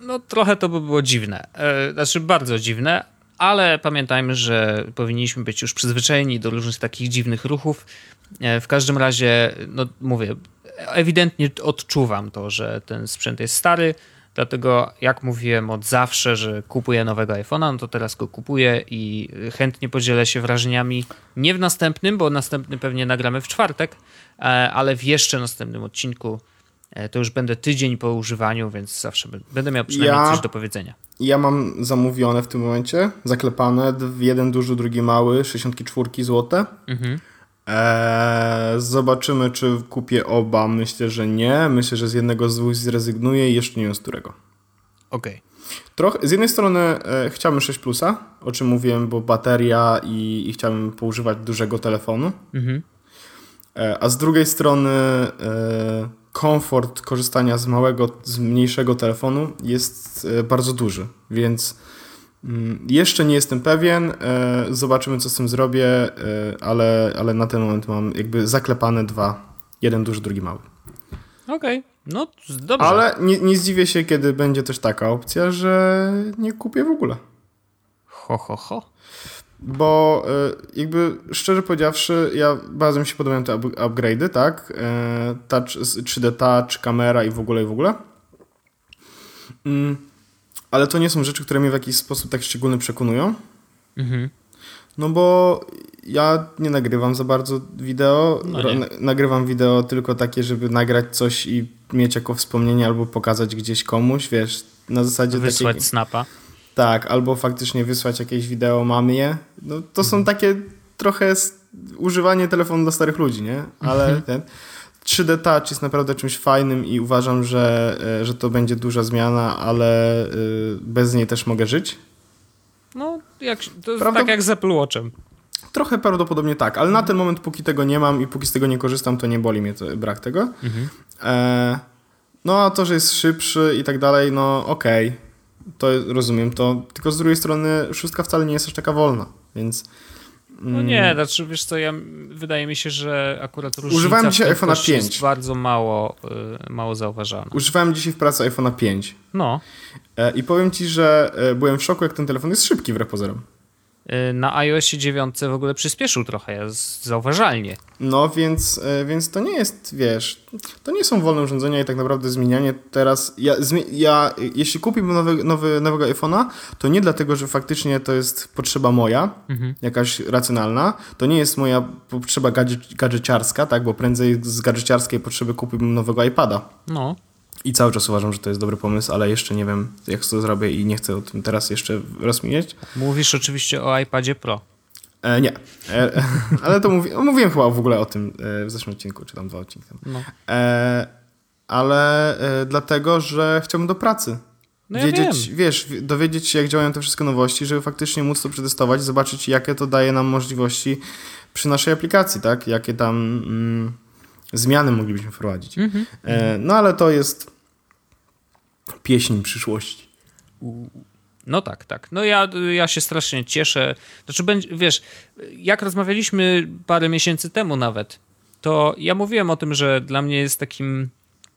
No trochę to by było dziwne. E, znaczy bardzo dziwne, ale pamiętajmy, że powinniśmy być już przyzwyczajeni do różnych takich dziwnych ruchów. E, w każdym razie, no mówię, ewidentnie odczuwam to, że ten sprzęt jest stary, dlatego jak mówiłem od zawsze, że kupuję nowego iPhone'a, no to teraz go kupuję i chętnie podzielę się wrażeniami. Nie w następnym, bo następny pewnie nagramy w czwartek, e, ale w jeszcze następnym odcinku e, to już będę tydzień po używaniu, więc zawsze będę miał przynajmniej ja, coś do powiedzenia. Ja mam zamówione w tym momencie, zaklepane, jeden duży, drugi mały, 64 złote. Mhm. Eee, zobaczymy, czy kupię oba. Myślę, że nie. Myślę, że z jednego z dwóch zrezygnuję i jeszcze nie wiem z którego. Okej. Okay. Trochę, z jednej strony e, chciałbym 6 plusa, o czym mówiłem, bo bateria i, i chciałbym poużywać dużego telefonu. Mhm. E, a z drugiej strony e, komfort korzystania z małego, z mniejszego telefonu jest e, bardzo duży, więc Mm, jeszcze nie jestem pewien, e, zobaczymy co z tym zrobię, e, ale, ale na ten moment mam jakby zaklepane dwa, jeden duży, drugi mały. Okej, okay. no dobrze. Ale nie, nie zdziwię się, kiedy będzie też taka opcja, że nie kupię w ogóle. Ho, ho, ho. Bo e, jakby szczerze powiedziawszy, ja bardzo mi się podobają te upgrade'y, tak? Touch, 3D Touch, kamera i w ogóle, i w ogóle. Mm ale to nie są rzeczy, które mnie w jakiś sposób tak szczególny przekonują. Mhm. No bo ja nie nagrywam za bardzo wideo. No nagrywam wideo tylko takie, żeby nagrać coś i mieć jako wspomnienie albo pokazać gdzieś komuś, wiesz, na zasadzie Wysłać takiej... snapa. Tak, albo faktycznie wysłać jakieś wideo mamie. No to mhm. są takie trochę używanie telefonu dla starych ludzi, nie? Ale mhm. ten... 3D Touch jest naprawdę czymś fajnym i uważam, że, e, że to będzie duża zmiana, ale e, bez niej też mogę żyć. No, jak, to jest tak jak z Apple Watchem. Trochę prawdopodobnie tak, ale na ten moment, póki tego nie mam i póki z tego nie korzystam, to nie boli mnie to, brak tego. Mhm. E, no a to, że jest szybszy i tak dalej, no okej, okay, to rozumiem to. Tylko z drugiej strony szóstka wcale nie jest aż taka wolna, więc No nie, znaczy wiesz co, ja, wydaje mi się, że akurat różnica Używałem dzisiaj w iPhone'a prędkości 5. jest bardzo mało, y, mało zauważalna. Używałem dzisiaj w pracy iPhone'a 5 No, e, i powiem ci, że e, byłem w szoku, jak ten telefon jest szybki wbrew pozorom. Y, na iOSie 9 w ogóle przyspieszył trochę, zauważalnie. No więc, e, więc to nie jest, wiesz, to nie są wolne urządzenia i tak naprawdę zmienianie teraz, ja, ja jeśli kupiłbym nowy, nowy, nowego iPhone'a, to nie dlatego, że faktycznie to jest potrzeba moja, jakaś racjonalna, to nie jest moja potrzeba gadżeciarska, tak, bo prędzej z gadżeciarskiej potrzeby kupiłbym nowego iPada. No, I cały czas uważam, że to jest dobry pomysł, ale jeszcze nie wiem, jak to zrobię i nie chcę o tym teraz jeszcze rozmieniać. mówisz oczywiście o iPadzie Pro. E, nie, e, ale to mówi, mówiłem chyba w ogóle o tym e, w zeszłym odcinku, czy tam dwa odcinki. No. E, ale e, dlatego, że chciałbym do pracy. No ja Wiedzieć, wiem. wiesz, dowiedzieć się, jak działają te wszystkie nowości, żeby faktycznie móc to przetestować, zobaczyć, jakie to daje nam możliwości przy naszej aplikacji, tak? Jakie tam mm, zmiany moglibyśmy wprowadzić. Mhm. E, no ale to jest pieśń przyszłości. No tak, tak. No ja, ja się strasznie cieszę. Znaczy, wiesz, jak rozmawialiśmy parę miesięcy temu nawet, to ja mówiłem o tym, że dla mnie jest takim,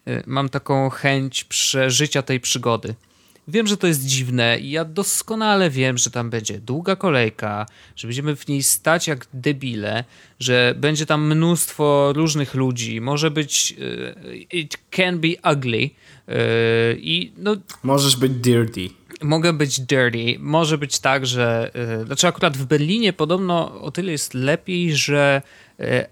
y, mam taką chęć przeżycia tej przygody. Wiem, że to jest dziwne i ja doskonale wiem, że tam będzie długa kolejka, że będziemy w niej stać jak debile, że będzie tam mnóstwo różnych ludzi, może być, y, it can be ugly y, i no Możesz być dirty. mogę być dirty. Może być tak, że. Yy, znaczy, akurat w Berlinie podobno o tyle jest lepiej, że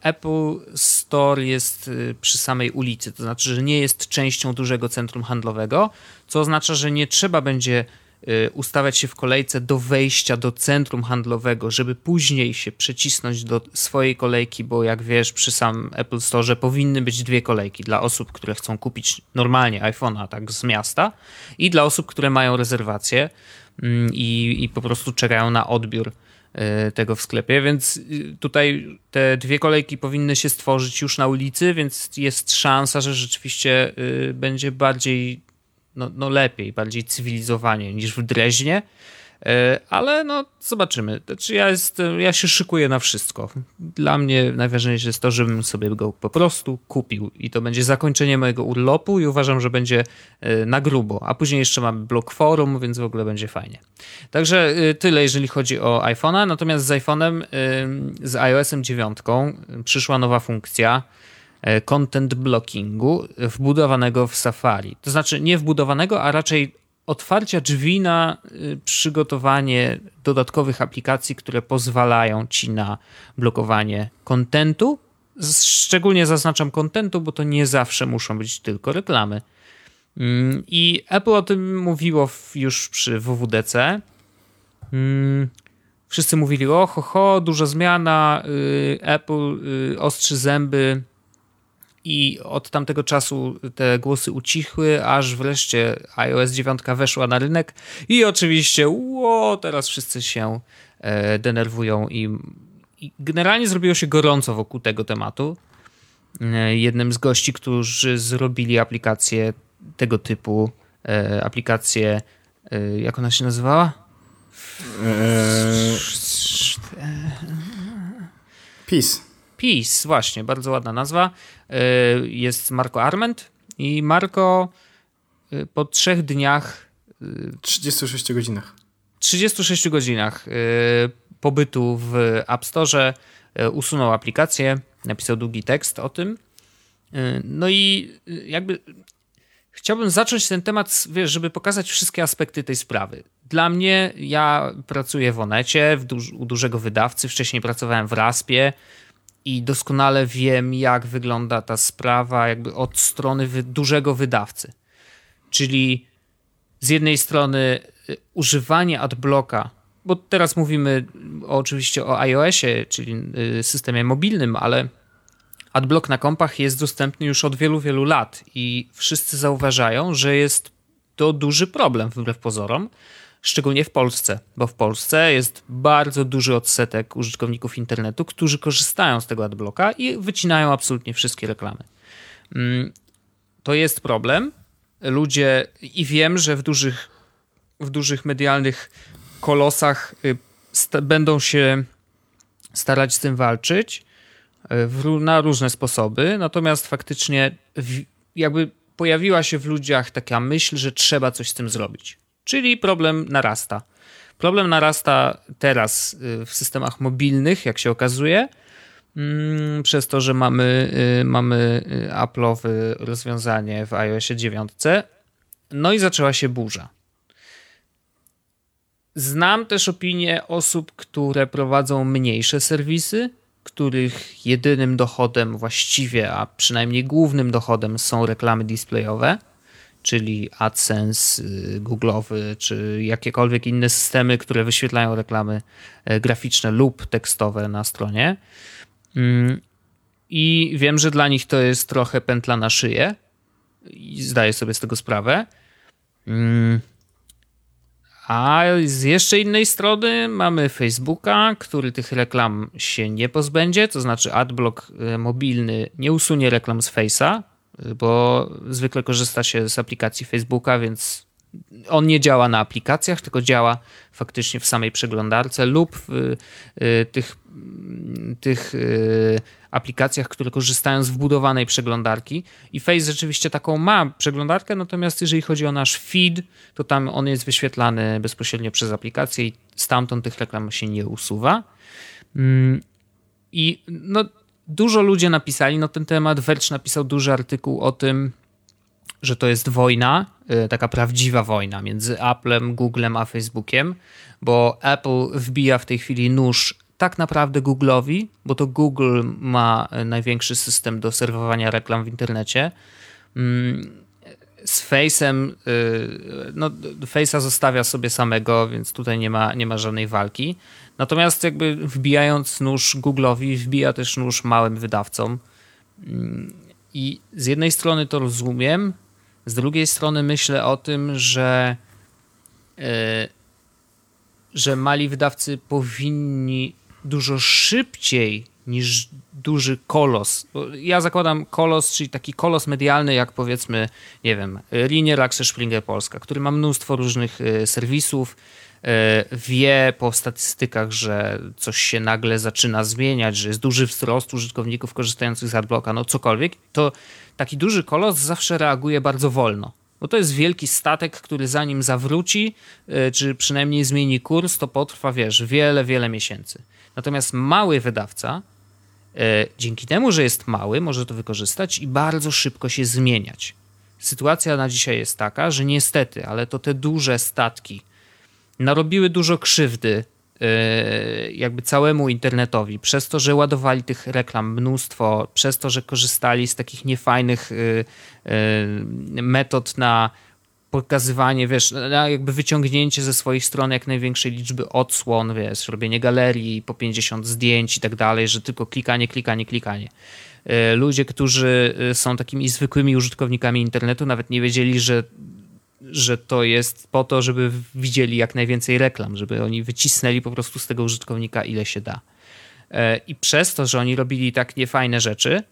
Apple Store jest yy, przy samej ulicy. To znaczy, że nie jest częścią dużego centrum handlowego, co oznacza, że nie trzeba będzie yy, ustawiać się w kolejce do wejścia do centrum handlowego, żeby później się przecisnąć do swojej kolejki, bo jak wiesz, przy sam Apple Store powinny być dwie kolejki dla osób, które chcą kupić normalnie iPhone'a tak z miasta i dla osób, które mają rezerwację mm, i, i po prostu czekają na odbiór y, tego w sklepie, więc y, tutaj te dwie kolejki powinny się stworzyć już na ulicy, więc jest szansa, że rzeczywiście y, będzie bardziej no, no lepiej, bardziej cywilizowanie niż w Dreźnie. E, Ale no, zobaczymy. Znaczy ja, jest, ja się szykuję na wszystko. Dla mnie najważniejsze jest to, żebym sobie go po prostu kupił. I to będzie zakończenie mojego urlopu i uważam, że będzie e, na grubo. A później jeszcze mamy blok forum, więc w ogóle będzie fajnie. Także e, tyle, jeżeli chodzi o iPhone'a. Natomiast z iPhone'em, z iOS-em 9 przyszła nowa funkcja content blockingu wbudowanego w Safari. To znaczy nie wbudowanego, a raczej otwarcia drzwi na y, przygotowanie dodatkowych aplikacji, które pozwalają ci na blokowanie kontentu. Szczególnie zaznaczam kontentu, bo to nie zawsze muszą być tylko reklamy. Mm, I Apple o tym mówiło już przy WWDC. Mm, Wszyscy mówili, o ho, ho duża zmiana, y, Apple y, ostrzy zęby, i od tamtego czasu te głosy ucichły, aż wreszcie iOS 9 weszła na rynek i oczywiście ło, teraz wszyscy się e, denerwują i, i generalnie zrobiło się gorąco wokół tego tematu. E, jednym z gości, którzy zrobili aplikację tego typu, e, aplikację, e, jak ona się nazywała? Eee, Peace. Peace, właśnie, bardzo ładna nazwa. Y, Jest Marco Arment i Marco y, po trzech dniach, 36 godzinach. 36 godzinach y, pobytu w App Store y, usunął aplikację, napisał długi tekst o tym. Y, No i y, jakby chciałbym zacząć ten temat, wiesz, żeby pokazać wszystkie aspekty tej sprawy. Dla mnie, ja pracuję w Onecie, w duż, u dużego wydawcy, wcześniej pracowałem w Raspie i doskonale wiem, jak wygląda ta sprawa jakby od strony wy, dużego wydawcy. Czyli z jednej strony y, używanie adblocka, bo teraz mówimy oczywiście o iOSie, czyli y, systemie mobilnym, ale adblock na kompach jest dostępny już od wielu, wielu lat i wszyscy zauważają, że jest to duży problem wbrew pozorom, szczególnie w Polsce, bo w Polsce jest bardzo duży odsetek użytkowników internetu, którzy korzystają z tego adblocka i wycinają absolutnie wszystkie reklamy. Mm, To jest problem. Ludzie, i wiem, że w dużych, w dużych medialnych kolosach y, będą się starać z tym walczyć w, na różne sposoby, natomiast faktycznie w, jakby pojawiła się w ludziach taka myśl, że trzeba coś z tym zrobić. Czyli problem narasta. Problem narasta teraz w systemach mobilnych, jak się okazuje, mm, przez to, że mamy, mamy Apple'owe rozwiązanie w iOSie 9. No i zaczęła się burza. Znam też opinie osób, które prowadzą mniejsze serwisy, których jedynym dochodem właściwie, a przynajmniej głównym dochodem są reklamy displayowe, czyli AdSense, y, Google'owy, czy jakiekolwiek inne systemy, które wyświetlają reklamy e, graficzne lub tekstowe na stronie. Mm, I wiem, że dla nich to jest trochę pętla na szyję zdaję sobie z tego sprawę. Mm, a z jeszcze innej strony mamy Facebooka, który tych reklam się nie pozbędzie, to znaczy adblock e, mobilny nie usunie reklam z Face'a, bo zwykle korzysta się z aplikacji Facebooka, więc on nie działa na aplikacjach, tylko działa faktycznie w samej przeglądarce lub w e, tych, tych aplikacjach, które korzystają z wbudowanej przeglądarki. I Face rzeczywiście taką ma przeglądarkę, natomiast jeżeli chodzi o nasz feed, to tam on jest wyświetlany bezpośrednio przez aplikację i stamtąd tych reklam się nie usuwa. Mm, I no, dużo ludzie napisali na ten temat. Verge napisał duży artykuł o tym, że to jest wojna, y, taka prawdziwa wojna między Applem, Googlem a Facebookiem, bo Apple wbija w tej chwili nóż tak naprawdę Google'owi, bo to Google ma największy system do serwowania reklam w internecie. Face'em, y, no Face'a zostawia sobie samego, więc tutaj nie ma, nie ma żadnej walki. Natomiast jakby wbijając nóż Google'owi, wbija też nóż małym wydawcom. I z jednej strony to rozumiem, z drugiej strony myślę o tym, że y, że mali wydawcy powinni dużo szybciej niż duży kolos. Ja zakładam kolos, czyli taki kolos medialny, jak powiedzmy, nie wiem, Linier Axel Springer Polska, który ma mnóstwo różnych e, serwisów, e, wie po statystykach, że coś się nagle zaczyna zmieniać, że jest duży wzrost użytkowników korzystających z adblocka, no cokolwiek, to taki duży kolos zawsze reaguje bardzo wolno. Bo to jest wielki statek, który zanim zawróci, e, czy przynajmniej zmieni kurs, to potrwa, wiesz, wiele, wiele miesięcy. Natomiast mały wydawca, dzięki temu, że jest mały, może to wykorzystać i bardzo szybko się zmieniać. Sytuacja na dzisiaj jest taka, że niestety, ale to te duże statki narobiły dużo krzywdy e, jakby całemu internetowi, przez to, że ładowali tych reklam mnóstwo, przez to, że korzystali z takich niefajnych e, metod na pokazywanie, wiesz, jakby wyciągnięcie ze swoich stron jak największej liczby odsłon, wiesz, robienie galerii po 50 zdjęć i tak dalej, że tylko klikanie, klikanie, klikanie. E, ludzie, którzy e, są takimi zwykłymi użytkownikami internetu, nawet nie wiedzieli, że, że to jest po to, żeby widzieli jak najwięcej reklam, żeby oni wycisnęli po prostu z tego użytkownika ile się da. E, I przez to, że oni robili tak niefajne rzeczy,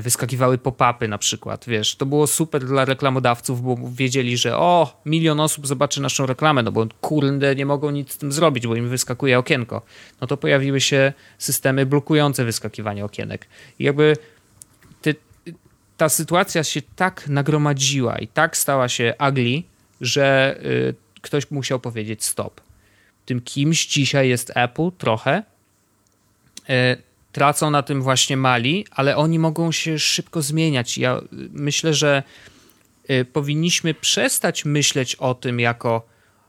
wyskakiwały pop-upy na przykład, wiesz, to było super dla reklamodawców, bo wiedzieli, że o, milion osób zobaczy naszą reklamę, no bo kurde, nie mogą nic z tym zrobić, bo im wyskakuje okienko. No to pojawiły się systemy blokujące wyskakiwanie okienek. I jakby ta sytuacja się tak nagromadziła i tak stała się ugly, że y, ktoś musiał powiedzieć stop. Tym kimś dzisiaj jest Apple trochę, y, tracą na tym właśnie mali, ale oni mogą się szybko zmieniać. Ja myślę, że y, powinniśmy przestać myśleć o tym jako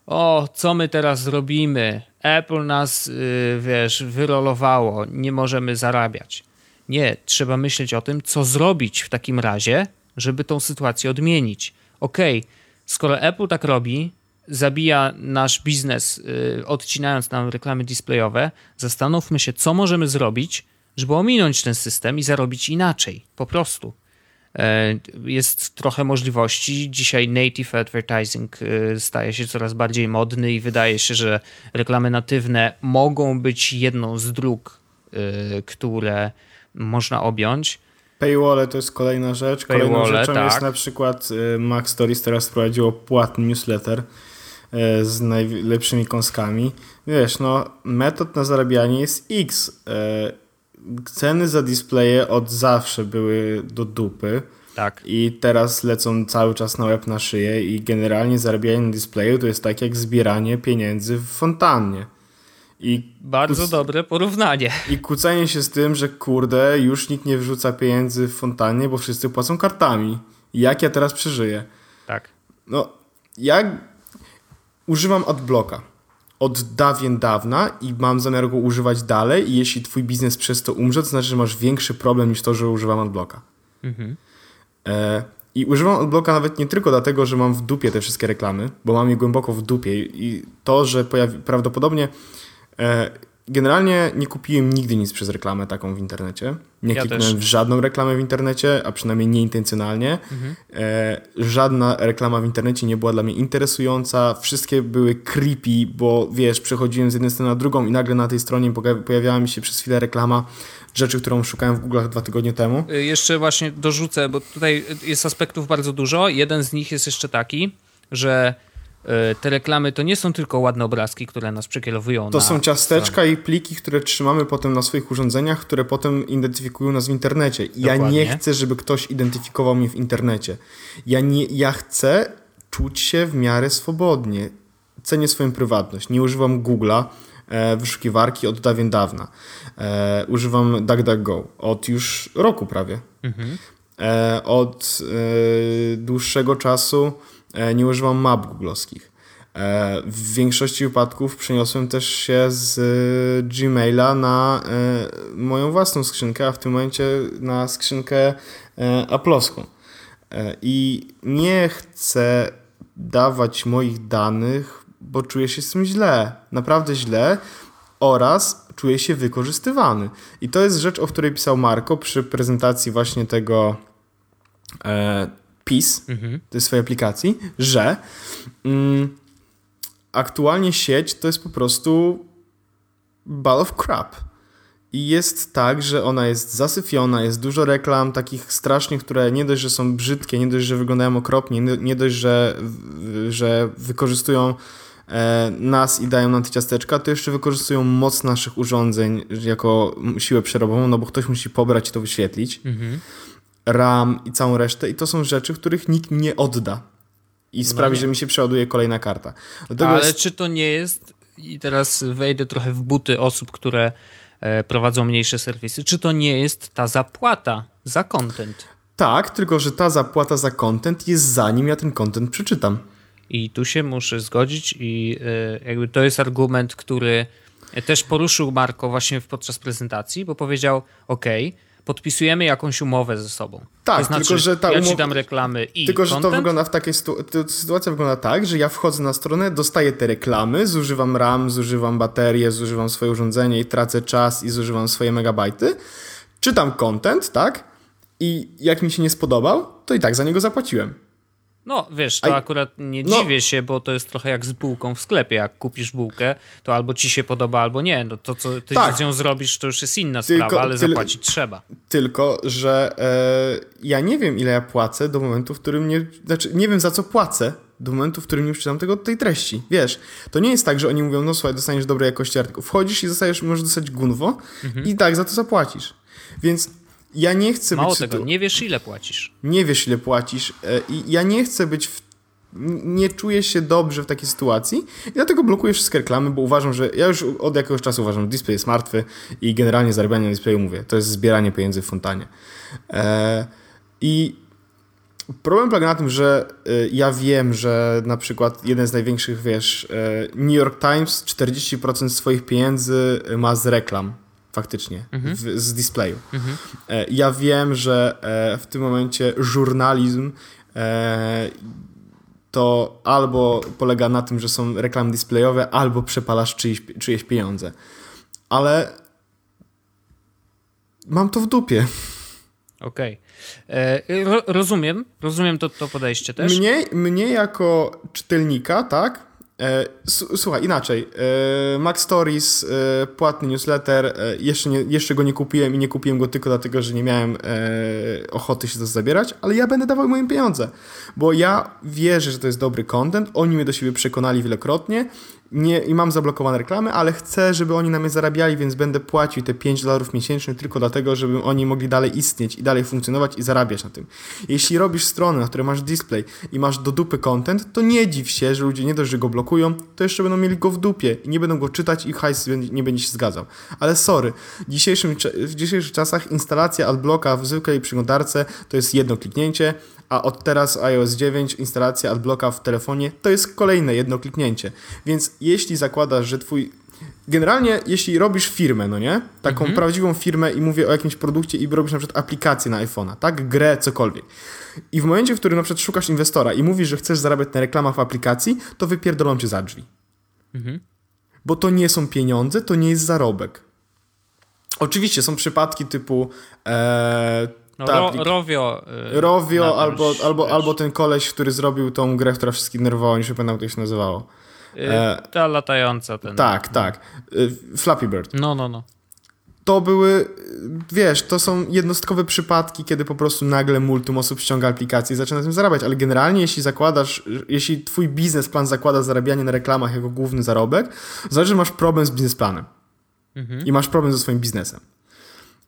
o, co my teraz zrobimy? Apple nas, y, wiesz, wyrolowało, nie możemy zarabiać. Nie, trzeba myśleć o tym, co zrobić w takim razie, żeby tą sytuację odmienić. Okej, okay, skoro Apple tak robi, zabija nasz biznes, odcinając nam reklamy displayowe, zastanówmy się, co możemy zrobić, żeby ominąć ten system i zarobić inaczej, po prostu. E, jest trochę możliwości. Dzisiaj native advertising e, staje się coraz bardziej modny i wydaje się, że reklamy natywne mogą być jedną z dróg, e, które można objąć. Paywall to jest kolejna rzecz. Kolejną rzeczą tak. jest na przykład Mac Stories teraz wprowadziło płatny newsletter z najlepszymi kąskami. Wiesz, no, metod na zarabianie jest X. Ceny za displaye od zawsze były do dupy. Tak. I teraz lecą cały czas na łeb na szyję i generalnie zarabianie na displayu to jest tak jak zbieranie pieniędzy w fontannie. I Bardzo dobre porównanie. I kłócenie się z tym, że kurde, już nikt nie wrzuca pieniędzy w fontannie, bo wszyscy płacą kartami. Jak ja teraz przeżyję? Tak. No, ja używam adblocka od dawien dawna i mam zamiar go używać dalej i jeśli twój biznes przez to umrze, to znaczy, że masz większy problem niż to, że używam adblocka. Mhm. E, I używam adblocka nawet nie tylko dlatego, że mam w dupie te wszystkie reklamy, bo mam je głęboko w dupie i to, że pojawi, prawdopodobnie e, generalnie nie kupiłem nigdy nic przez reklamę taką w internecie. Nie Ja kliknąłem w żadną reklamę w internecie, a przynajmniej nieintencjonalnie. E, żadna reklama w internecie nie była dla mnie interesująca. Wszystkie były creepy, bo wiesz, przechodziłem z jednej strony na drugą i nagle na tej stronie poja- pojawiała mi się przez chwilę reklama rzeczy, którą szukałem w Google'ach dwa tygodnie temu. Y, Jeszcze właśnie dorzucę, bo tutaj jest aspektów bardzo dużo. Jeden z nich jest jeszcze taki, że te reklamy to nie są tylko ładne obrazki, które nas przekierowują To na są ciasteczka i pliki, które trzymamy potem na swoich urządzeniach, które potem identyfikują nas w internecie. I Ja Dokładnie. nie chcę, żeby ktoś identyfikował mnie w internecie. Ja, nie, ja chcę czuć się w miarę swobodnie. Cenię swoją prywatność. Nie używam Google'a, e, wyszukiwarki od dawien dawna. E, używam DuckDuckGo od już roku prawie. E, od e, dłuższego czasu e, nie używam map googlowskich. E, w większości wypadków przeniosłem też się z e, Gmaila na e, moją własną skrzynkę, a w tym momencie na skrzynkę e, Apple'owską. E, I nie chcę dawać moich danych, bo czuję się z tym źle. Naprawdę źle oraz czuję się wykorzystywany. I to jest rzecz, o której pisał Marco przy prezentacji właśnie tego PIS, tej swojej aplikacji, że mm, aktualnie sieć to jest po prostu ball of crap. I jest tak, że ona jest zasyfiona, jest dużo reklam takich strasznie, które nie dość, że są brzydkie, nie dość, że wyglądają okropnie, nie, dość, że, że wykorzystują e, nas i dają nam te ciasteczka, to jeszcze wykorzystują moc naszych urządzeń jako siłę przerobową, no bo ktoś musi pobrać i to wyświetlić. RAM i całą resztę i to są rzeczy, których nikt nie odda. I sprawi, nie. że mi się przeładuje kolejna karta. Dlatego Ale jest, czy to nie jest, i teraz wejdę trochę w buty osób, które e, prowadzą mniejsze serwisy, czy to nie jest ta zapłata za content? tak, tylko że ta zapłata za content jest zanim ja ten content przeczytam. I tu się muszę zgodzić i e, jakby to jest argument, który też poruszył Marko właśnie podczas prezentacji, bo powiedział, ok, podpisujemy jakąś umowę ze sobą. Tak, to znaczy, tylko że ta ja ci umowa- dam reklamy i Tylko, że to wygląda w takiej sytu- to sytuacja wygląda tak, że ja wchodzę na stronę, dostaję te reklamy, zużywam RAM, zużywam baterię, zużywam swoje urządzenie i tracę czas i zużywam swoje megabajty. Czytam content, tak? I jak mi się nie spodobał, to i tak za niego zapłaciłem. No, wiesz, to A- akurat nie no. dziwię się, bo to jest trochę jak z bułką w sklepie. Jak kupisz bułkę, to albo ci się podoba, albo nie. No to, co ty Tak. z nią zrobisz, to już jest inna Tylko- sprawa, ale tyle- zapłacić trzeba. Tylko, że e, ja nie wiem, ile ja płacę do momentu, w którym nie. Znaczy, nie wiem za co płacę do momentu, w którym nie przeczytam tego, tej treści. Wiesz, to nie jest tak, że oni mówią, no słuchaj, dostaniesz dobrej jakości artykuł. Wchodzisz i dostajesz, możesz dostać gunwo i tak za to zapłacisz. Więc ja nie chcę Mało być. tego, sytu- nie wiesz ile płacisz. nie wiesz, ile płacisz e, i ja nie chcę być w... nie czuję się dobrze w takiej sytuacji i dlatego blokuję wszystkie reklamy, bo uważam, że ja już od jakiegoś czasu uważam, że display jest martwy i generalnie zarabianie na displayu mówię, to jest zbieranie pieniędzy w fontannie. E, I problem polega na tym, że e, ja wiem, że na przykład jeden z największych, wiesz, e, New York Times 40% swoich pieniędzy ma z reklam. Faktycznie, w, z displayu. E, Ja wiem, że e, w tym momencie żurnalizm e, to albo polega na tym, że są reklamy displayowe, albo przepalasz czyjeś, czyjeś pieniądze. Ale mam to w dupie. Okej. Ro, rozumiem, rozumiem to, to podejście też. Mnie, mnie jako czytelnika, tak, słuchaj, inaczej. E, Max Stories, e, płatny newsletter, e, jeszcze, nie, jeszcze go nie kupiłem i nie kupiłem go tylko dlatego, że nie miałem e, ochoty się to zabierać, ale ja będę dawał moim pieniądze, bo ja wierzę, że to jest dobry content, oni mnie do siebie przekonali wielokrotnie nie, i mam zablokowane reklamy, ale chcę, żeby oni na mnie zarabiali, więc będę płacił te 5 dolarów miesięcznie tylko dlatego, żeby oni mogli dalej istnieć i dalej funkcjonować i zarabiać na tym. Jeśli robisz stronę, na której masz display i masz do dupy content, to nie dziw się, że ludzie nie dość, że go blokują, to jeszcze będą mieli go w dupie i nie będą go czytać i hajs nie będzie się zgadzał. Ale sorry, w, dzisiejszym, w dzisiejszych czasach instalacja adblocka w zwykłej przeglądarce to jest jedno kliknięcie, a od teraz iOS 9 instalacja adblocka w telefonie to jest kolejne jedno kliknięcie. Więc jeśli zakładasz, że twój Generalnie, jeśli robisz firmę, no nie? Taką mhm. prawdziwą firmę i mówię o jakimś produkcie i robisz na przykład aplikację na iPhone'a, tak? Grę, cokolwiek. I w momencie, w którym na przykład szukasz inwestora i mówisz, że chcesz zarabiać na reklamach w aplikacji, to wypierdolą cię za drzwi. Mhm. Bo to nie są pieniądze, to nie jest zarobek. Oczywiście są przypadki typu e, no, ro, Rovio. Yy, Rovio albo, albo, albo ten koleś, który zrobił tą grę, która wszystkich nerwowała, nie pamiętam jak to się nazywało. Yy, e, ta latająca. Ten. Tak, tak. Yy, Flappy Bird. No, no, no. To były, wiesz, to są jednostkowe przypadki, kiedy po prostu nagle multum osób ściąga aplikację i zaczyna na tym zarabiać, ale generalnie jeśli zakładasz, jeśli twój biznesplan zakłada zarabianie na reklamach jako główny zarobek, znaczy, że masz problem z biznesplanem mhm. i masz problem ze swoim biznesem.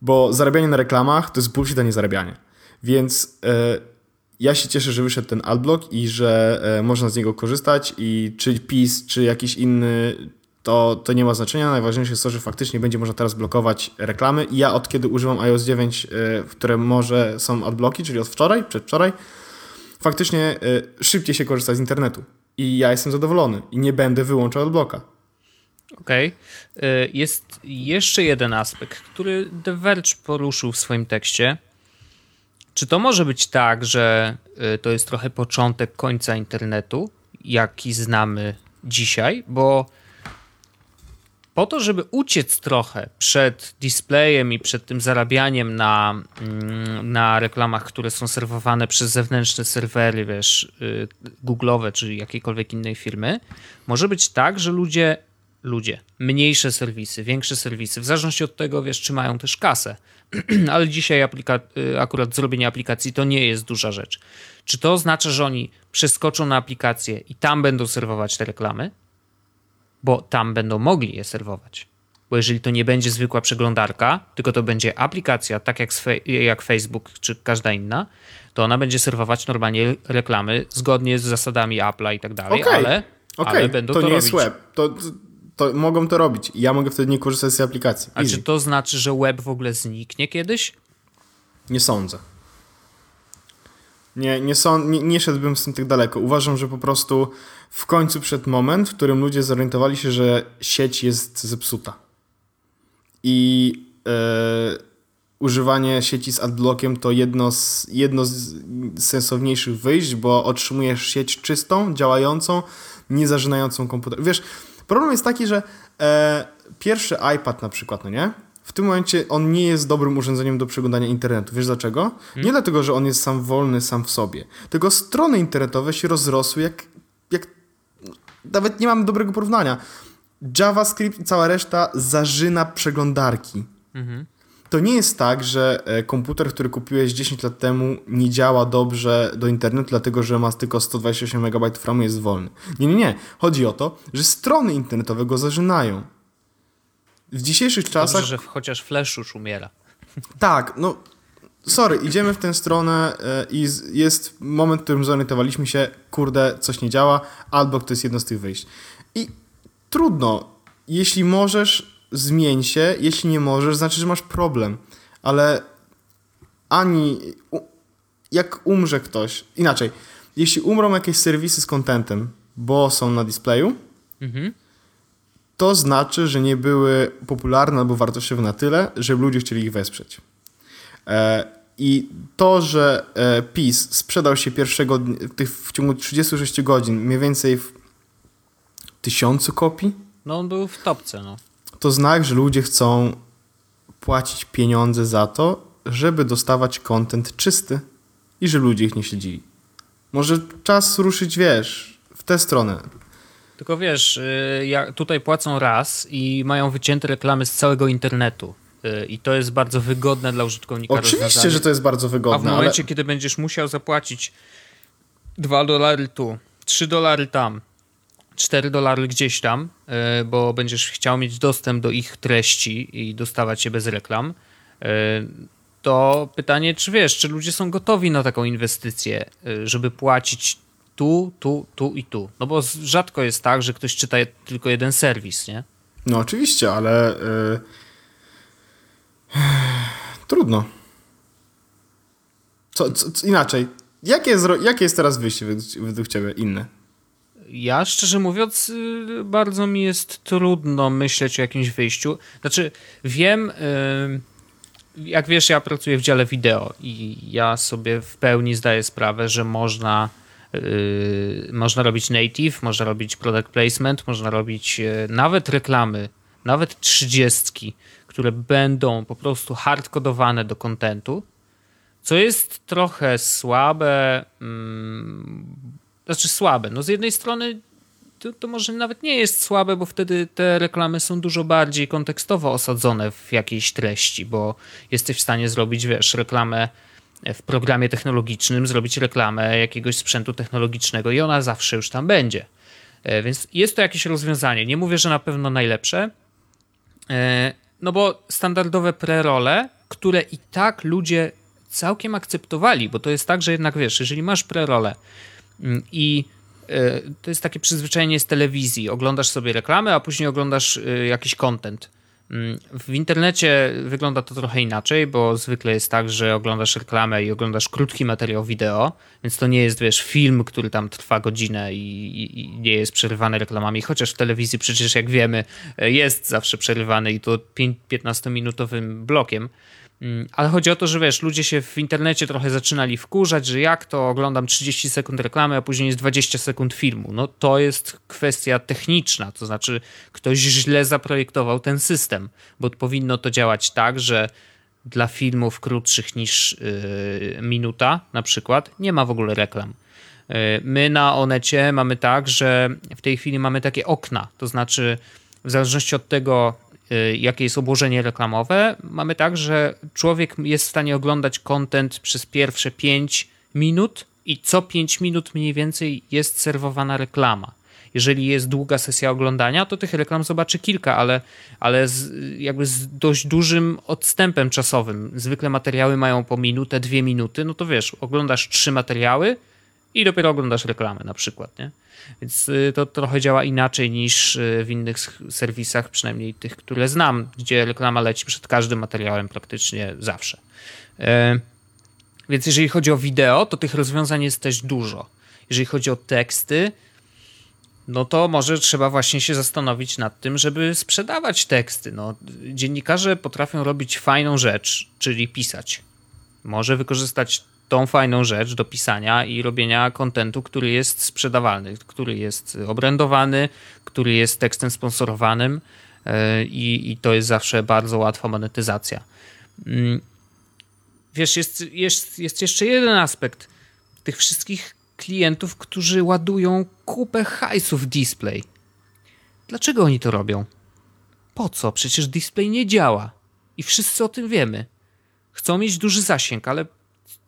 Bo zarabianie na reklamach to jest bullshit, a nie zarabianie. Więc e, ja się cieszę, że wyszedł ten adblock i że e, można z niego korzystać i czy PiS, czy jakiś inny, to, to nie ma znaczenia. Najważniejsze jest to, że faktycznie będzie można teraz blokować reklamy. I ja od kiedy używam iOS 9, e, w które może są adblocki, czyli od wczoraj, przedwczoraj, faktycznie szybciej się korzysta z internetu. I ja jestem zadowolony i nie będę wyłączał adblocka. Okej. Okay. Jest jeszcze jeden aspekt, który The Verge poruszył w swoim tekście. Czy to może być tak, że y, to jest trochę początek końca internetu, jaki znamy dzisiaj? Bo po to, żeby uciec trochę przed displayem i przed tym zarabianiem na, mm, na reklamach, które są serwowane przez zewnętrzne serwery, wiesz, y, Google'owe czy jakiejkolwiek innej firmy, może być tak, że ludzie ludzie. Mniejsze serwisy, większe serwisy, w zależności od tego, wiesz, czy mają też kasę. Ale dzisiaj y, akurat zrobienie aplikacji to nie jest duża rzecz. Czy to oznacza, że oni przeskoczą na aplikację i tam będą serwować te reklamy? Bo tam będą mogli je serwować. Bo jeżeli to nie będzie zwykła przeglądarka, tylko to będzie aplikacja, tak jak, jak Facebook czy każda inna, to ona będzie serwować normalnie reklamy zgodnie z zasadami Apple'a i tak dalej, okay. ale, okay. ale będą to, to nie robić. jest web. To, to mogą to robić. Ja mogę wtedy nie korzystać z tej aplikacji. A czy to znaczy, że web w ogóle zniknie kiedyś? Nie sądzę. Nie, nie, są, nie, nie szedłbym z tym tak daleko. Uważam, że po prostu w końcu przed moment, w którym ludzie zorientowali się, że sieć jest zepsuta. I e, używanie sieci z adblockiem to jedno z, jedno z sensowniejszych wyjść, bo otrzymujesz sieć czystą, działającą, nie zażynającą komputer. Wiesz, Problem jest taki, że e, pierwszy iPad na przykład, no nie? W tym momencie on nie jest dobrym urządzeniem do przeglądania internetu. Wiesz dlaczego? Hmm? Nie dlatego, że on jest sam wolny, sam w sobie. Tylko strony internetowe się rozrosły jak, jak... Nawet nie mam dobrego porównania. JavaScript i cała reszta zażyna przeglądarki. Mhm to nie jest tak, że e, komputer, który kupiłeś 10 lat temu nie działa dobrze do internetu, dlatego że ma tylko 128 MB RAMu jest wolny. Nie, nie, nie. Chodzi o to, że strony internetowe go zażynają. W dzisiejszych czasach... Dobrze, że chociaż Flash już umiera. Tak, no sorry, idziemy w tę stronę e, i jest moment, w którym zorientowaliśmy się, kurde, coś nie działa, albo to jest jedno z tych wyjść. I trudno, jeśli możesz, zmień się, jeśli nie możesz, znaczy, że masz problem. Ale ani jak umrze ktoś, inaczej, jeśli umrą jakieś serwisy z contentem, bo są na displayu, mhm. to znaczy, że nie były popularne albo wartościowe na tyle, żeby ludzie chcieli ich wesprzeć. E, I to, że e, PiS sprzedał się pierwszego w ciągu 36 godzin mniej więcej w tysiącu kopii. No on był w topce, no to znak, że ludzie chcą płacić pieniądze za to, żeby dostawać kontent czysty i że ludzie ich nie śledzili. Może czas ruszyć, wiesz, w tę stronę. Tylko wiesz, y, tutaj płacą raz i mają wycięte reklamy z całego internetu. Y, I to jest bardzo wygodne dla użytkownika. Oczywiście, że to jest bardzo wygodne. A w momencie, ale... kiedy będziesz musiał zapłacić 2 dolary tu, 3 dolary tam, 4 dolary gdzieś tam, y, bo będziesz chciał mieć dostęp do ich treści i dostawać je bez reklam, to pytanie, czy wiesz, czy ludzie są gotowi na taką inwestycję, żeby płacić tu, tu, tu i tu. No bo rzadko jest tak, że ktoś czyta tylko jeden serwis, nie? No oczywiście, ale yy... trudno. Co, co, co, inaczej. Jakie jest, jakie jest teraz wyjście według, według ciebie inne? Ja szczerze mówiąc, y, bardzo mi jest trudno myśleć o jakimś wyjściu. Znaczy, wiem, y, jak wiesz, ja pracuję w dziale wideo i ja sobie w pełni zdaję sprawę, że można Yy, można robić native, można robić product placement, można robić nawet reklamy, nawet trzydziestki, które będą po prostu hardkodowane do kontentu, co jest trochę słabe. Znaczy słabe. No z jednej strony to, to, może nawet nie jest słabe, bo wtedy te reklamy są dużo bardziej kontekstowo osadzone w jakiejś treści, bo jesteś w stanie zrobić, wiesz, reklamę w programie technologicznym zrobić reklamę jakiegoś sprzętu technologicznego i ona zawsze już tam będzie. E, więc jest to jakieś rozwiązanie. Nie mówię, że na pewno najlepsze, e, no bo standardowe prerole, które i tak ludzie całkiem akceptowali, bo to jest tak, że jednak wiesz, jeżeli masz prerole i e, to jest takie przyzwyczajenie z telewizji, oglądasz sobie reklamy, a później oglądasz jakiś content Mm, w internecie wygląda to trochę inaczej, bo zwykle jest tak, że oglądasz reklamę i oglądasz krótki materiał wideo, więc to nie jest, wiesz, film, który tam trwa godzinę i, i, nie jest przerywany reklamami, chociaż w telewizji przecież, jak wiemy, jest zawsze przerywany i to 15-minutowym blokiem. Mm, ale chodzi o to, że wiesz, ludzie się w internecie trochę zaczynali wkurzać, że jak to oglądam 30 sekund reklamy, a później jest 20 sekund filmu. No to jest kwestia techniczna, to znaczy ktoś źle zaprojektował ten system, bo powinno to działać tak, że dla filmów krótszych niż yy, minuta na przykład nie ma w ogóle reklam. Yy, my na Onecie mamy tak, że w tej chwili mamy takie okna, to znaczy w zależności od tego, jakie jest obłożenie reklamowe, mamy tak, że człowiek jest w stanie oglądać content przez pierwsze 5 minut i co 5 minut mniej więcej jest serwowana reklama. Jeżeli jest długa sesja oglądania, to tych reklam zobaczy kilka, ale, ale z, jakby z dość dużym odstępem czasowym. Zwykle materiały mają po minutę, dwie minuty, no to wiesz, oglądasz trzy materiały i dopiero oglądasz reklamę na przykład, nie? Więc y, to trochę działa inaczej niż y, w innych serwisach, przynajmniej tych, które znam, gdzie reklama leci przed każdym materiałem praktycznie zawsze. E, więc jeżeli chodzi o wideo, to tych rozwiązań jest też dużo. Jeżeli chodzi o teksty, no to może trzeba właśnie się zastanowić nad tym, żeby sprzedawać teksty. No, dziennikarze potrafią robić fajną rzecz, czyli pisać. Może wykorzystać tą fajną rzecz do pisania i robienia kontentu, który jest sprzedawalny, który jest obrędowany, który jest tekstem sponsorowanym e, i, i to jest zawsze bardzo łatwa monetyzacja. Mm, wiesz, jest, jest, jest jeszcze jeden aspekt tych wszystkich klientów, którzy ładują kupę hajsów w display. Dlaczego oni to robią? Po co? Przecież display nie działa. I wszyscy o tym wiemy. Chcą mieć duży zasięg, ale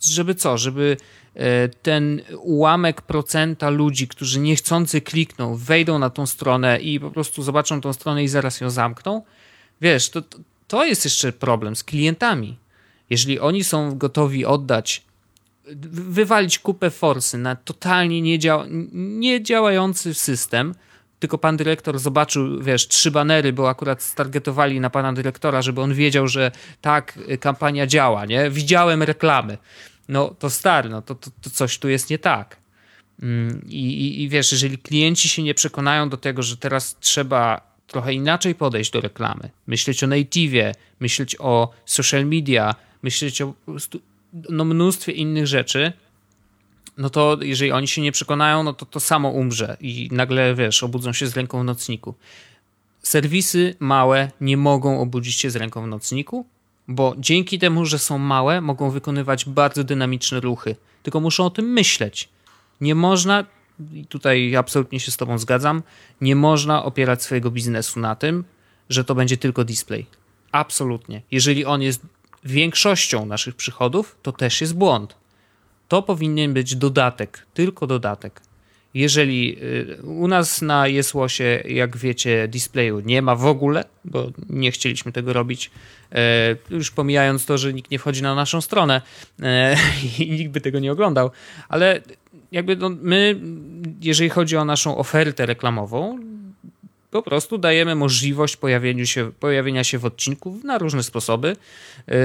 żeby co? Żeby e, ten ułamek procenta ludzi, którzy niechcący klikną, wejdą na tą stronę i po prostu zobaczą tą stronę i zaraz ją zamkną. Wiesz, to, to jest jeszcze problem z klientami. Jeżeli oni są gotowi oddać, wywalić kupę forsy na totalnie niedziała, niedziałający system, tylko pan dyrektor zobaczył, wiesz, trzy banery, bo akurat stargetowali na pana dyrektora, żeby on wiedział, że tak, kampania działa, nie? Widziałem reklamy. No to stary, no to, to, to coś tu jest nie tak. Mm, I, i, I wiesz, jeżeli klienci się nie przekonają do tego, że teraz trzeba trochę inaczej podejść do reklamy, myśleć o native, myśleć o social media, myśleć o no, mnóstwie innych rzeczy, no to jeżeli oni się nie przekonają, no to to samo umrze i nagle, wiesz, obudzą się z ręką w nocniku. Serwisy małe nie mogą obudzić się z ręką w nocniku, bo dzięki temu, że są małe, mogą wykonywać bardzo dynamiczne ruchy. Tylko muszą o tym myśleć. Nie można tutaj absolutnie się z Tobą zgadzam, nie można opierać swojego biznesu na tym, że to będzie tylko display. Absolutnie. Jeżeli on jest większością naszych przychodów, to też jest błąd. To powinien być dodatek, tylko dodatek. Jeżeli y, u nas na Jesłosie, jak wiecie, displayu nie ma w ogóle, bo nie chcieliśmy tego robić, e, już pomijając to, że nikt nie wchodzi na naszą stronę e, i nikt by tego nie oglądał, ale jakby no, my, jeżeli chodzi o naszą ofertę reklamową, po prostu dajemy możliwość pojawienia się, pojawienia się w odcinku na różne sposoby.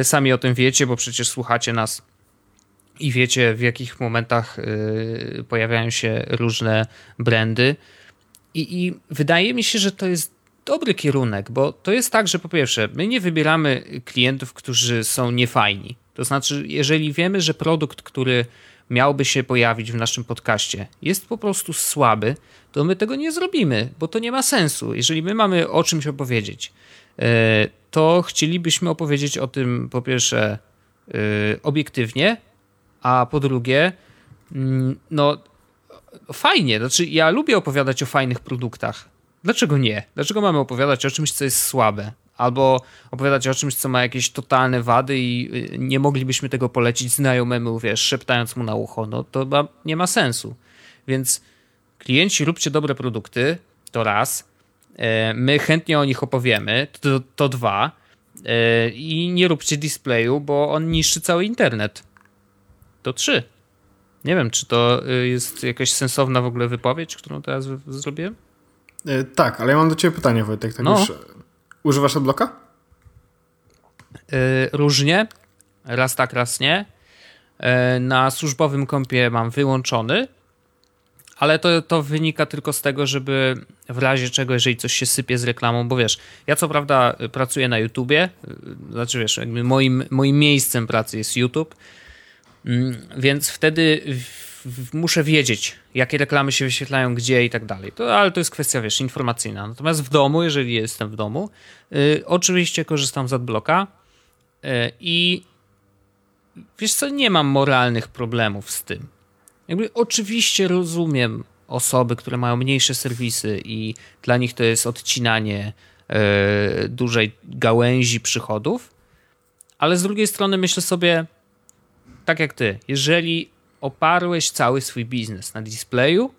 Sami o tym wiecie, bo przecież słuchacie nas i wiecie, w jakich momentach y, pojawiają się różne brandy. I, I wydaje mi się, że to jest dobry kierunek, bo to jest tak, że po pierwsze, my nie wybieramy klientów, którzy są niefajni. To znaczy, jeżeli wiemy, że produkt, który miałby się pojawić w naszym podcaście, jest po prostu słaby, to my tego nie zrobimy, bo to nie ma sensu. Jeżeli my mamy o czymś opowiedzieć, y, to chcielibyśmy opowiedzieć o tym po pierwsze y, obiektywnie, a po drugie, mm, no fajnie, znaczy ja lubię opowiadać o fajnych produktach. Dlaczego nie? Dlaczego mamy opowiadać o czymś, co jest słabe? Albo opowiadać o czymś, co ma jakieś totalne wady i y, nie moglibyśmy tego polecić znajomemu, wiesz, szeptając mu na ucho. No to nie ma sensu. Więc klienci, róbcie dobre produkty, to raz. E, my chętnie o nich opowiemy, to, to dwa. E, I nie róbcie displayu, bo on niszczy cały internet to trzy. Nie wiem, czy to y, jest jakaś sensowna w ogóle wypowiedź, którą teraz zrobiłem? E, tak, ale ja mam do ciebie pytanie, Wojtek. Tak no. już, używasz adblocka? E, różnie. Raz tak, raz nie. E, na służbowym kompie mam wyłączony, ale to, to wynika tylko z tego, żeby w razie czego, jeżeli coś się sypie z reklamą, bo wiesz, ja co prawda pracuję na YouTubie, znaczy wiesz, jakby moim, moim miejscem pracy jest YouTube, więc wtedy muszę wiedzieć, jakie reklamy się wyświetlają, gdzie i tak dalej. To, ale to jest kwestia, wiesz, informacyjna. Natomiast w domu, jeżeli jestem w domu, y, oczywiście korzystam z adblocka y, i wiesz co, nie mam moralnych problemów z tym. Jakby oczywiście rozumiem osoby, które mają mniejsze serwisy i dla nich to jest odcinanie y, dużej gałęzi przychodów, ale z drugiej strony myślę sobie, tak jak ty, jeżeli oparłeś cały swój biznes na displayu,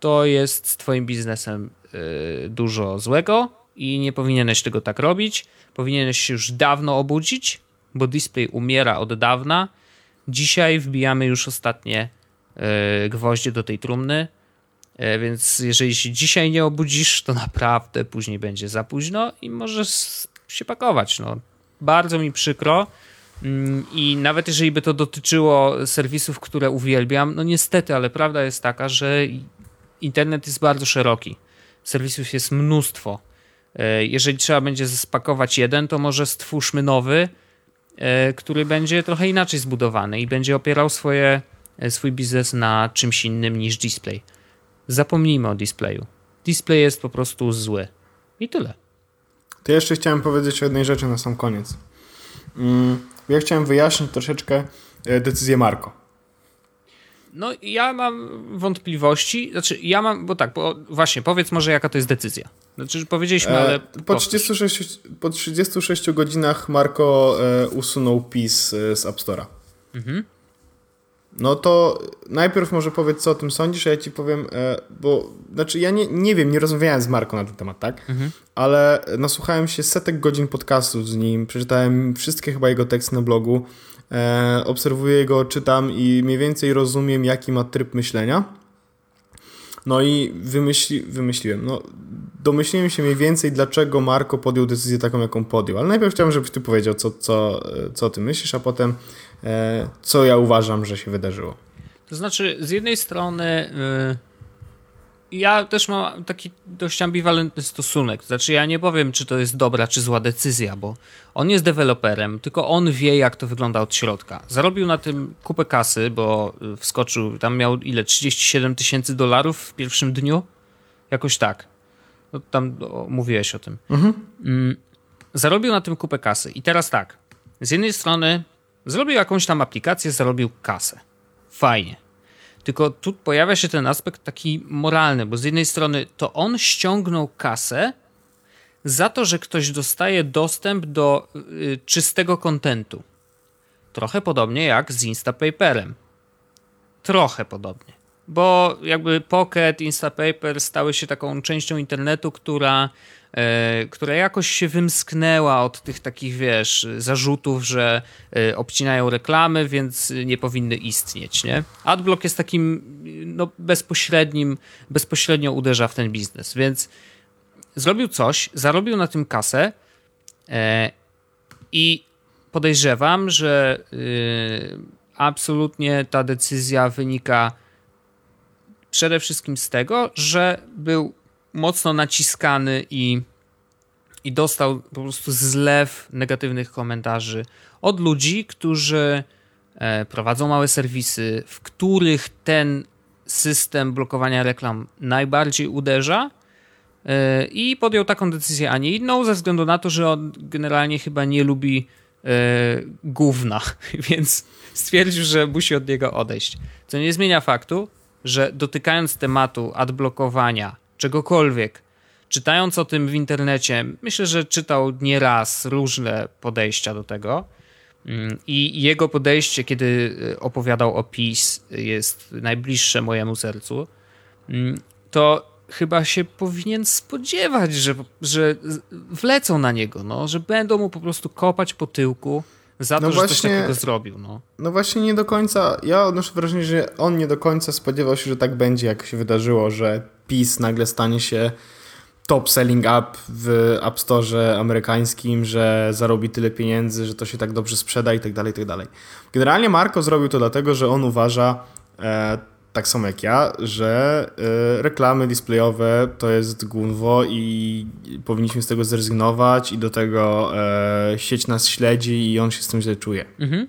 to jest z twoim biznesem yy, dużo złego i nie powinieneś tego tak robić. Powinieneś się już dawno obudzić, bo display umiera od dawna. Dzisiaj wbijamy już ostatnie yy, gwoździe do tej trumny, yy, więc jeżeli się dzisiaj nie obudzisz, to naprawdę później będzie za późno i możesz się pakować. No. Bardzo mi przykro. Mm, I nawet jeżeli by to dotyczyło serwisów, które uwielbiam, no niestety, ale prawda jest taka, że internet jest bardzo szeroki. Serwisów jest mnóstwo. E, jeżeli trzeba będzie spakować jeden, to może stwórzmy nowy, e, który będzie trochę inaczej zbudowany i będzie opierał swoje, e, swój biznes na czymś innym niż display. Zapomnijmy o displayu. Display jest po prostu zły. I tyle. To jeszcze chciałem powiedzieć o jednej rzeczy na sam koniec. Mm, ja chciałem wyjaśnić troszeczkę e, decyzję Marko. No, ja mam wątpliwości. Znaczy, ja mam, bo tak, bo właśnie, powiedz może, jaka to jest decyzja. Znaczy, powiedzieliśmy, ale. E, po, 36, po 36 godzinach Marko e, usunął PiS z App Store'a. Mhm. No to najpierw może powiedz, co o tym sądzisz, a ja ci powiem, e, bo znaczy ja nie, nie wiem, nie rozmawiałem z Marką na ten temat, tak? Mhm. Ale nasłuchałem się setek godzin podcastów z nim, przeczytałem wszystkie chyba jego teksty na blogu, e, obserwuję go, czytam i mniej więcej rozumiem, jaki ma tryb myślenia. No i wymyśli, wymyśliłem, no domyśliłem się mniej więcej, dlaczego Marko podjął decyzję taką, jaką podjął. Ale najpierw chciałem, żebyś ty powiedział, co, co, co ty myślisz, a potem E, co ja uważam, że się wydarzyło. To znaczy, z jednej strony y, ja też mam taki dość ambiwalentny stosunek. Znaczy, ja nie powiem, czy to jest dobra, czy zła decyzja, bo on jest deweloperem, tylko on wie, jak to wygląda od środka. Zarobił na tym kupę kasy, bo wskoczył, tam miał ile? 37 tysięcy dolarów w pierwszym dniu? Jakoś tak. No, tam o, mówiłeś o tym. Mhm. Mm, zarobił na tym kupę kasy. I teraz tak. Z jednej strony Zrobił jakąś tam aplikację, zarobił kasę. Fajnie. Tylko tu pojawia się ten aspekt taki moralny, bo z jednej strony to on ściągnął kasę za to, że ktoś dostaje dostęp do y, czystego kontentu. Trochę podobnie jak z Instapaperem. Trochę podobnie. Bo jakby Pocket, Instapaper stały się taką częścią internetu, która, e, która jakoś się wymsknęła od tych takich, wiesz, zarzutów, że e, obcinają reklamy, więc nie powinny istnieć, nie? Adblock jest takim no, bezpośrednim, bezpośrednio uderza w ten biznes, więc zrobił coś, zarobił na tym kasę e, i podejrzewam, że y, absolutnie ta decyzja wynika przede wszystkim z tego, że był mocno naciskany i, i dostał po prostu zlew negatywnych komentarzy od ludzi, którzy e, prowadzą małe serwisy, w których ten system blokowania reklam najbardziej uderza. e, I podjął taką decyzję, a nie inną, ze względu na to, że on generalnie chyba nie lubi e, gówna, więc stwierdził, że musi od niego odejść. Co nie zmienia faktu, że dotykając tematu adblokowania czegokolwiek, czytając o tym w internecie, myślę, że czytał nieraz różne podejścia do tego. Mm, I jego podejście, kiedy y, opowiadał o PiS, jest najbliższe mojemu sercu. Mm, To chyba się powinien spodziewać, że, że wlecą na niego, no, że będą mu po prostu kopać po tyłku za to, No że coś właśnie- takiego zrobił. No. No właśnie nie do końca, ja odnoszę wrażenie, że on nie do końca spodziewał się, że tak będzie, jak się wydarzyło, że PiS nagle stanie się top selling app w App Store amerykańskim, że zarobi tyle pieniędzy, że to się tak dobrze sprzeda i tak dalej, i tak dalej. Generalnie Marco zrobił to dlatego, że on uważa, e, tak samo jak ja, że e, reklamy displayowe to jest gunwo i powinniśmy z tego zrezygnować i do tego e, sieć nas śledzi i on się z tym źle czuje. Mhm.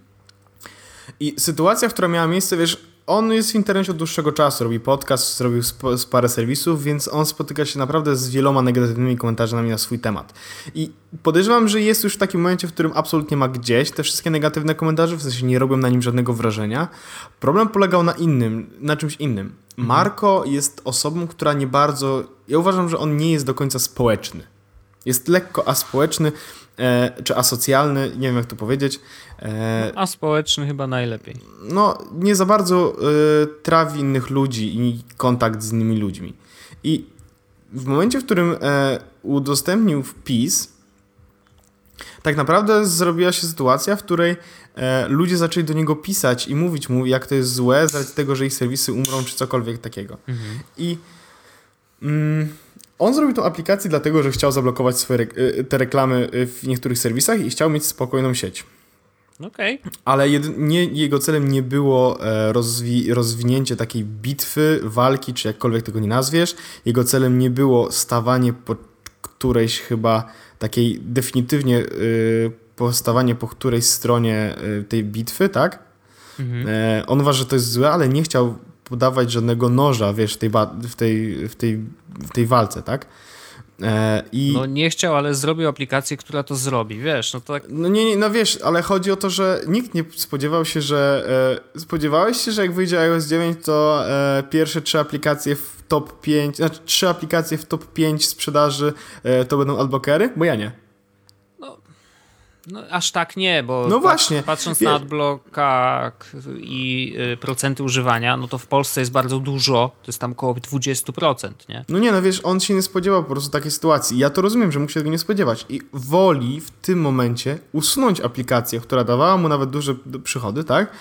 I sytuacja, która miała miejsce, wiesz, on jest w internecie od dłuższego czasu, robi podcast, zrobił sp- parę serwisów, więc on spotyka się naprawdę z wieloma negatywnymi komentarzami na swój temat. I podejrzewam, że jest już w takim momencie, w którym absolutnie ma gdzieś te wszystkie negatywne komentarze, w sensie nie robią na nim żadnego wrażenia. Problem polegał na innym, na czymś innym. Marco jest osobą, która nie bardzo. Ja uważam, że on nie jest do końca społeczny. Jest lekko aspołeczny, czy asocjalny, nie wiem jak to powiedzieć. E, A społeczny chyba najlepiej. no, nie za bardzo y, trawi innych ludzi i kontakt z innymi ludźmi. I w momencie, w którym e, udostępnił wpis, tak naprawdę zrobiła się sytuacja, w której e, ludzie zaczęli do niego pisać i mówić mu, jak to jest złe, z racji tego, że ich serwisy umrą, czy cokolwiek takiego. I mm, on zrobił tą aplikację dlatego, że chciał zablokować swoje, rek- y, te reklamy y, w niektórych serwisach i chciał mieć spokojną sieć. Okej. Ale nie, jego celem nie było e, rozwi, rozwinięcie takiej bitwy, walki, czy jakkolwiek tego nie nazwiesz. Jego celem nie było stawanie po którejś chyba takiej definitywnie y, postawanie po którejś stronie y, tej bitwy, tak? Mhm. E, on uważa, że to jest złe, ale nie chciał podawać żadnego noża, wiesz, w tej, w tej, w tej, w tej walce, tak? E, I... No nie chciał, ale zrobił aplikację, która to zrobi, wiesz, no tak... No nie, nie, no wiesz, ale chodzi o to, że nikt nie spodziewał się, że... E, spodziewałeś się, że jak wyjdzie iOS 9, to e, pierwsze trzy aplikacje w top 5, znaczy trzy aplikacje w top 5 sprzedaży e, to będą adblockery? Bo ja nie. No, aż tak nie, bo No pat- właśnie. patrząc na adblockach i y, procenty używania, no to w Polsce jest bardzo dużo, to jest tam około 20%, nie? No nie, no wiesz, on się nie spodziewał po prostu takiej sytuacji. Ja to rozumiem, że mógł się tego nie spodziewać. I woli w tym momencie usunąć aplikację, która dawała mu nawet duże przychody, tak?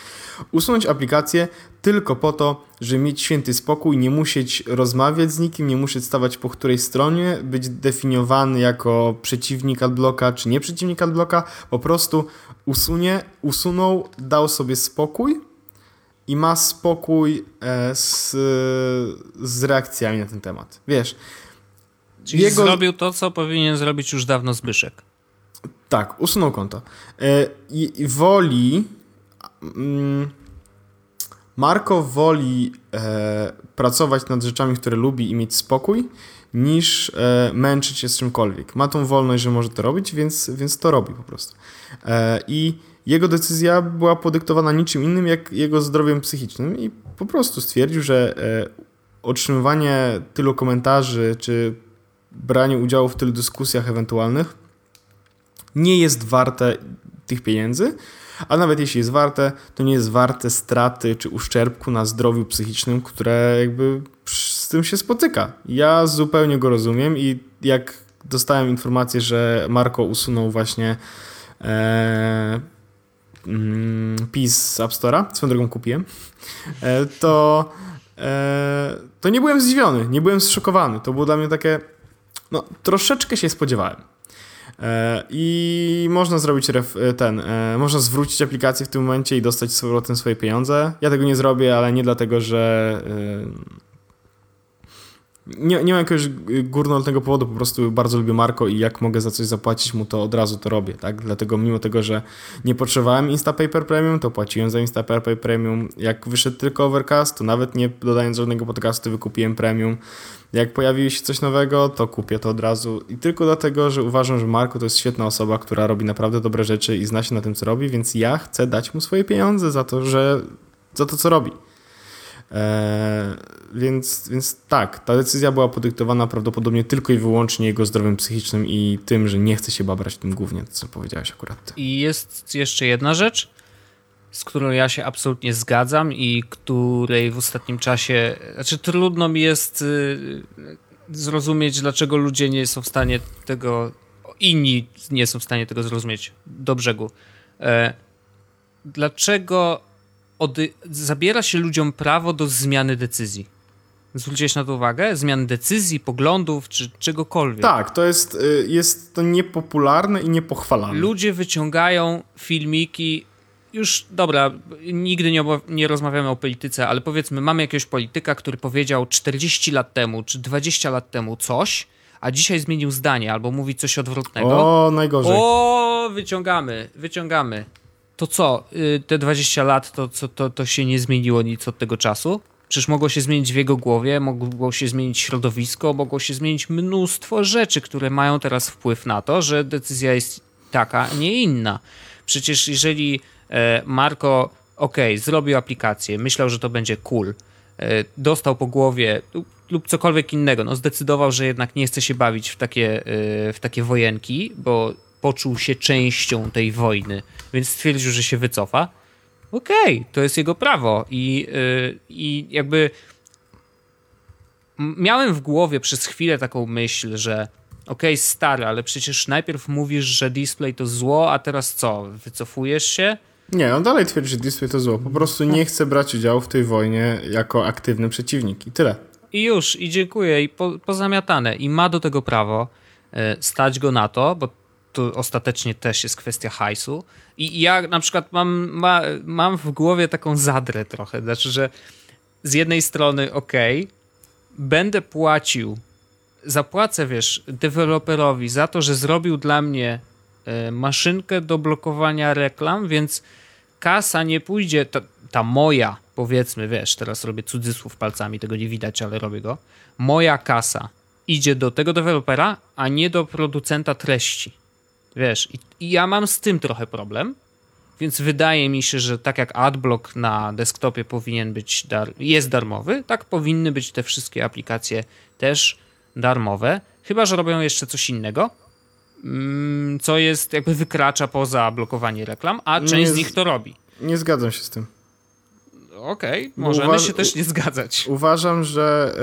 Usunąć aplikację tylko po to, żeby mieć święty spokój, nie musieć rozmawiać z nikim, nie musieć stawać po której stronie, być definiowany jako przeciwnik adblocka czy nie przeciwnik adblocka. Po prostu usunie, usunął, dał sobie spokój i ma spokój e, z, z reakcjami na ten temat. Wiesz, Czyli Jego- zrobił to, co powinien zrobić już dawno Zbyszek. tak, usunął konto. E, I, i woli. Mm, Marko woli e, pracować nad rzeczami, które lubi i mieć spokój, niż e, męczyć się z czymkolwiek. Ma tą wolność, że może to robić, więc, więc to robi po prostu. E, I jego decyzja była podyktowana niczym innym jak jego zdrowiem psychicznym i po prostu stwierdził, że e, otrzymywanie tylu komentarzy, czy branie udziału w tylu dyskusjach ewentualnych nie jest warte tych pieniędzy, a nawet jeśli jest warte, to nie jest warte straty czy uszczerbku na zdrowiu psychicznym, które jakby z tym się spotyka. Ja zupełnie go rozumiem i jak dostałem informację, że Marco usunął właśnie e, mm, PiS z App Store'a, swoją drogą kupiłem, e, to, e, to nie byłem zdziwiony, nie byłem zszokowany. To było dla mnie takie, no troszeczkę się spodziewałem. E, I można zrobić ref, ten, e, można zwrócić aplikację w tym momencie i dostać z powrotem swoje pieniądze. Ja tego nie zrobię, ale nie dlatego, że e, nie, nie mam jakiegoś górnolotnego powodu, po prostu bardzo lubię Marko i jak mogę za coś zapłacić mu, to od razu to robię, tak? Dlatego mimo tego, że nie potrzebowałem Instapaper Premium, to płaciłem za Instapaper Premium. Jak wyszedł tylko Overcast, to nawet nie dodając żadnego podcastu wykupiłem Premium. Jak pojawi się coś nowego, to kupię to od razu. I tylko dlatego, że uważam, że Marko to jest świetna osoba, która robi naprawdę dobre rzeczy i zna się na tym, co robi, więc ja chcę dać mu swoje pieniądze za to, że za to, co robi. Eee, więc, więc tak, ta decyzja była podyktowana prawdopodobnie tylko i wyłącznie jego zdrowiem psychicznym i tym, że nie chce się babrać tym głównie, co powiedziałeś akurat. I jest jeszcze jedna rzecz, z którą ja się absolutnie zgadzam i której w ostatnim czasie, znaczy trudno mi jest y, zrozumieć, dlaczego ludzie nie są w stanie tego, inni nie są w stanie tego zrozumieć do brzegu. E, dlaczego zabiera się ludziom prawo do zmiany decyzji. Zwróciłeś na to uwagę? Zmian decyzji, poglądów czy czegokolwiek. Tak, to jest, y, jest to niepopularne i niepochwalane. Ludzie wyciągają filmiki. Już dobra, nigdy nie, nie rozmawiamy o polityce, ale powiedzmy, mamy jakiegoś polityka, który powiedział 40 lat temu czy 20 lat temu coś, a dzisiaj zmienił zdanie albo mówi coś odwrotnego. O, najgorzej. O, wyciągamy, wyciągamy to co, y, te 20 lat, to, to, to, to się nie zmieniło nic od tego czasu? Przecież mogło się zmienić w jego głowie, mogło się zmienić środowisko, mogło się zmienić mnóstwo rzeczy, które mają teraz wpływ na to, że decyzja jest taka, nie inna. Przecież jeżeli e, Marco, ok, zrobił aplikację, myślał, że to będzie cool, e, dostał po głowie lub cokolwiek innego, no zdecydował, że jednak nie chce się bawić w takie, e, w takie wojenki, bo poczuł się częścią tej wojny, więc stwierdził, że się wycofa. Okej, okay, to jest jego prawo i, yy, i jakby miałem w głowie przez chwilę taką myśl, że okej, okay, stary, ale przecież najpierw mówisz, że display to zło, a teraz co? Wycofujesz się? Nie, on dalej twierdzi, że display to zło. Po prostu nie chce brać udziału w tej wojnie jako aktywny przeciwnik i tyle. I już, i dziękuję, i po, pozamiatane. I ma do tego prawo, e, stać go na to, bo to ostatecznie też jest kwestia hajsu. I ja na przykład mam, ma, mam w głowie taką zadrę trochę. Znaczy, że z jednej strony, ok, będę płacił, zapłacę, wiesz, deweloperowi za to, że zrobił dla mnie e, maszynkę do blokowania reklam, więc kasa nie pójdzie, ta, ta moja, powiedzmy, wiesz, teraz robię cudzysłów palcami, tego nie widać, ale robię go. Moja kasa idzie do tego dewelopera, a nie do producenta treści. Wiesz, i, i ja mam z tym trochę problem, więc wydaje mi się, że tak jak AdBlock na desktopie powinien być, dar jest darmowy, tak powinny być te wszystkie aplikacje też darmowe, chyba że robią jeszcze coś innego, mm, co jest jakby wykracza poza blokowanie reklam, a część z nich to robi. Nie zgadzam się z tym. Okej, okay, możemy się też nie zgadzać. Uważam, że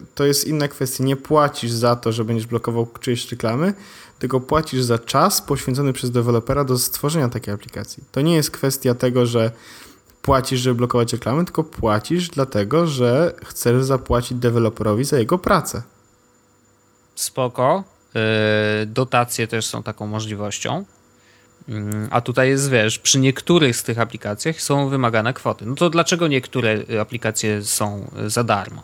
y, to jest inna kwestia. Nie płacisz za to, że będziesz blokował czyjeś reklamy, tylko płacisz za czas poświęcony przez dewelopera do stworzenia takiej aplikacji. To nie jest kwestia tego, że płacisz, żeby blokować reklamy, tylko płacisz dlatego, że chcesz zapłacić deweloperowi za jego pracę. Spoko. Yy, dotacje też są taką możliwością. Yy, a tutaj jest, wiesz, przy niektórych z tych aplikacjach są wymagane kwoty. No to dlaczego niektóre aplikacje są za darmo?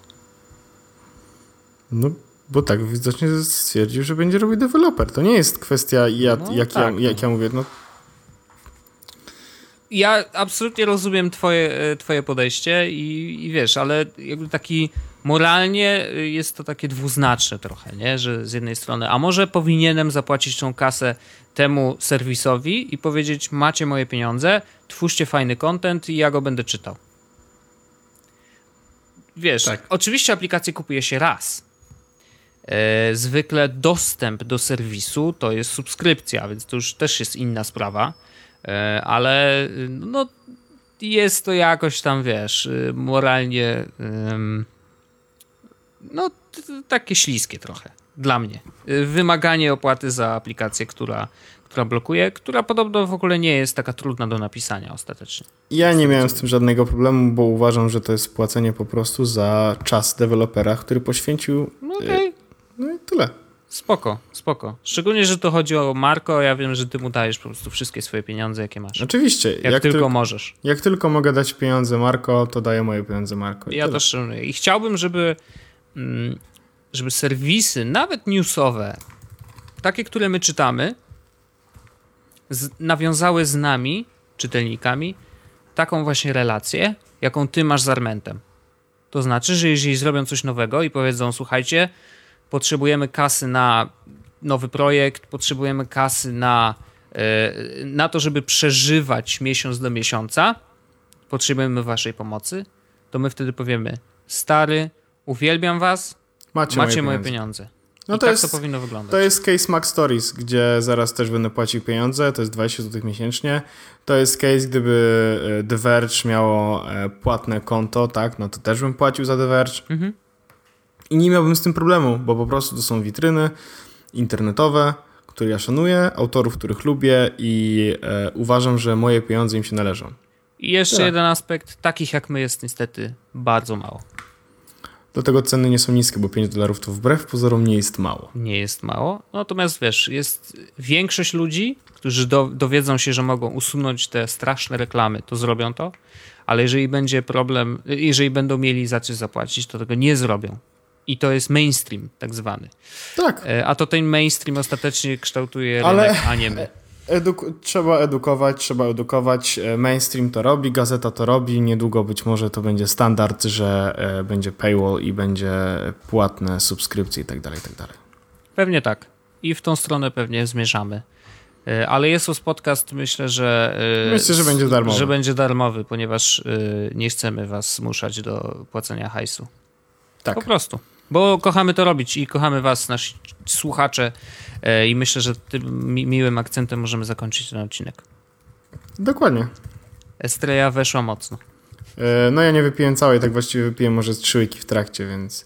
No, bo tak widocznie stwierdził, że będzie robił deweloper. To nie jest kwestia, ja, no, jak, tak. ja, jak ja mówię, no ja absolutnie rozumiem twoje, e, twoje podejście i, i, wiesz, ale jakby taki moralnie jest to takie dwuznaczne trochę, nie? Że z jednej strony, a może powinienem zapłacić tą kasę temu serwisowi i powiedzieć, macie moje pieniądze, twórzcie fajny content i ja go będę czytał. wiesz, Tak. oczywiście aplikację kupuje się raz. E, zwykle dostęp do serwisu to jest subskrypcja, więc to już też jest inna sprawa, e, ale y, no, jest to jakoś tam, wiesz, y, moralnie ym, no takie śliskie trochę dla mnie. Wymaganie opłaty za aplikację, która, która blokuje, która podobno w ogóle nie jest taka trudna do napisania ostatecznie. Ja nie miałem z tym żadnego problemu, bo uważam, że to jest płacenie po prostu za czas dewelopera, który poświęcił. No okej. No i tyle. Spoko, spoko. Szczególnie, że to chodzi o Marko, ja wiem, że ty mu dajesz po prostu wszystkie swoje pieniądze, jakie masz. Oczywiście. Jak, Jak, tylko tyl- możesz. jak tylko mogę dać pieniądze Marko, to daję moje pieniądze Marko. i Ja tyle. też szanuję. I chciałbym, żeby, żeby serwisy, nawet newsowe, takie, które my czytamy, z, nawiązały z nami, czytelnikami, taką właśnie relację, jaką ty masz z Armentem. To znaczy, że jeżeli zrobią coś nowego i powiedzą, słuchajcie, potrzebujemy kasy na nowy projekt, potrzebujemy kasy na, e, na to, żeby przeżywać miesiąc do miesiąca, potrzebujemy waszej pomocy, to my wtedy powiemy, stary, uwielbiam was, Macie, macie, moje moje pieniądze. pieniądze. No I to tak jest- to powinno wyglądać. To jest case Mac Stories, gdzie zaraz też będę płacił pieniądze, to jest 20 zł miesięcznie. To jest case, gdyby e, The Verge miało e, płatne konto, tak, no to też bym płacił za The Verge. Mhm. I nie miałbym z tym problemu, bo po prostu to są witryny internetowe, które ja szanuję, autorów, których lubię i e, uważam, że moje pieniądze im się należą. I jeszcze Tak. jeden aspekt, takich jak my jest niestety bardzo mało. Dlatego ceny nie są niskie, bo 5 dolarów to wbrew pozorom nie jest mało. Nie jest mało. Natomiast wiesz, jest większość ludzi, którzy do, dowiedzą się, że mogą usunąć te straszne reklamy, to zrobią to. Ale jeżeli będzie problem, jeżeli będą mieli za coś zapłacić, to tego nie zrobią. I to jest mainstream, tak zwany. Tak, E, A to ten mainstream ostatecznie kształtuje Ale- rynek, a nie my. Eduk- trzeba edukować, trzeba edukować. E, Mainstream to robi, gazeta to robi. Niedługo być może to będzie standard, że e, będzie paywall i będzie płatne subskrypcje i tak dalej, i tak dalej. Pewnie tak. I w tą stronę pewnie zmierzamy. E, Ale Jesus Podcast myślę, że. Myślę, że będzie darmowy. Że będzie darmowy, ponieważ nie chcemy was zmuszać do płacenia hajsu. Tak. Po prostu. Bo kochamy to robić i kochamy was, nasi słuchacze. e, I myślę, że tym mi- miłym akcentem możemy zakończyć ten odcinek. Dokładnie. Estreja weszła mocno. E, No ja nie wypiłem całej, tak właściwie wypiłem może z trzy łyki w trakcie, więc...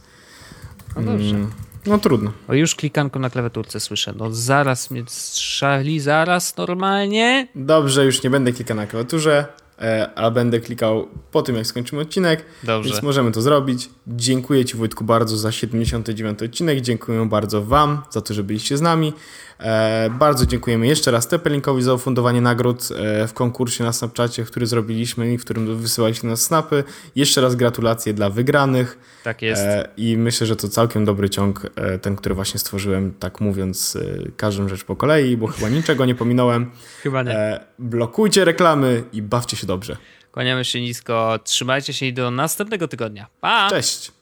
No dobrze. Mm, no trudno. O, już klikanko na klawiaturce słyszę. No zaraz mnie strzeli, zaraz normalnie. Dobrze, już nie będę klikał na klawiaturze, a będę klikał po tym, jak skończymy odcinek, Dobrze. więc możemy to zrobić. Dziękuję Ci Wojtku bardzo za 79 odcinek, dziękuję bardzo Wam za to, że byliście z nami. E, bardzo dziękujemy jeszcze raz Tepelinkowi za ufundowanie nagród e, w konkursie na Snapchacie, który zrobiliśmy i w którym wysyłaliście nas snapy. Jeszcze raz gratulacje dla wygranych. Tak jest. E, I myślę, że to całkiem dobry ciąg, ten, który właśnie stworzyłem, tak mówiąc każdą rzecz po kolei, bo chyba niczego nie pominąłem. Chyba nie. Blokujcie reklamy i bawcie się dobrze. Kłaniamy się nisko, trzymajcie się i do następnego tygodnia. Pa! Cześć!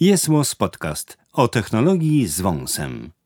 Jest Podcast o technologii z wąsem.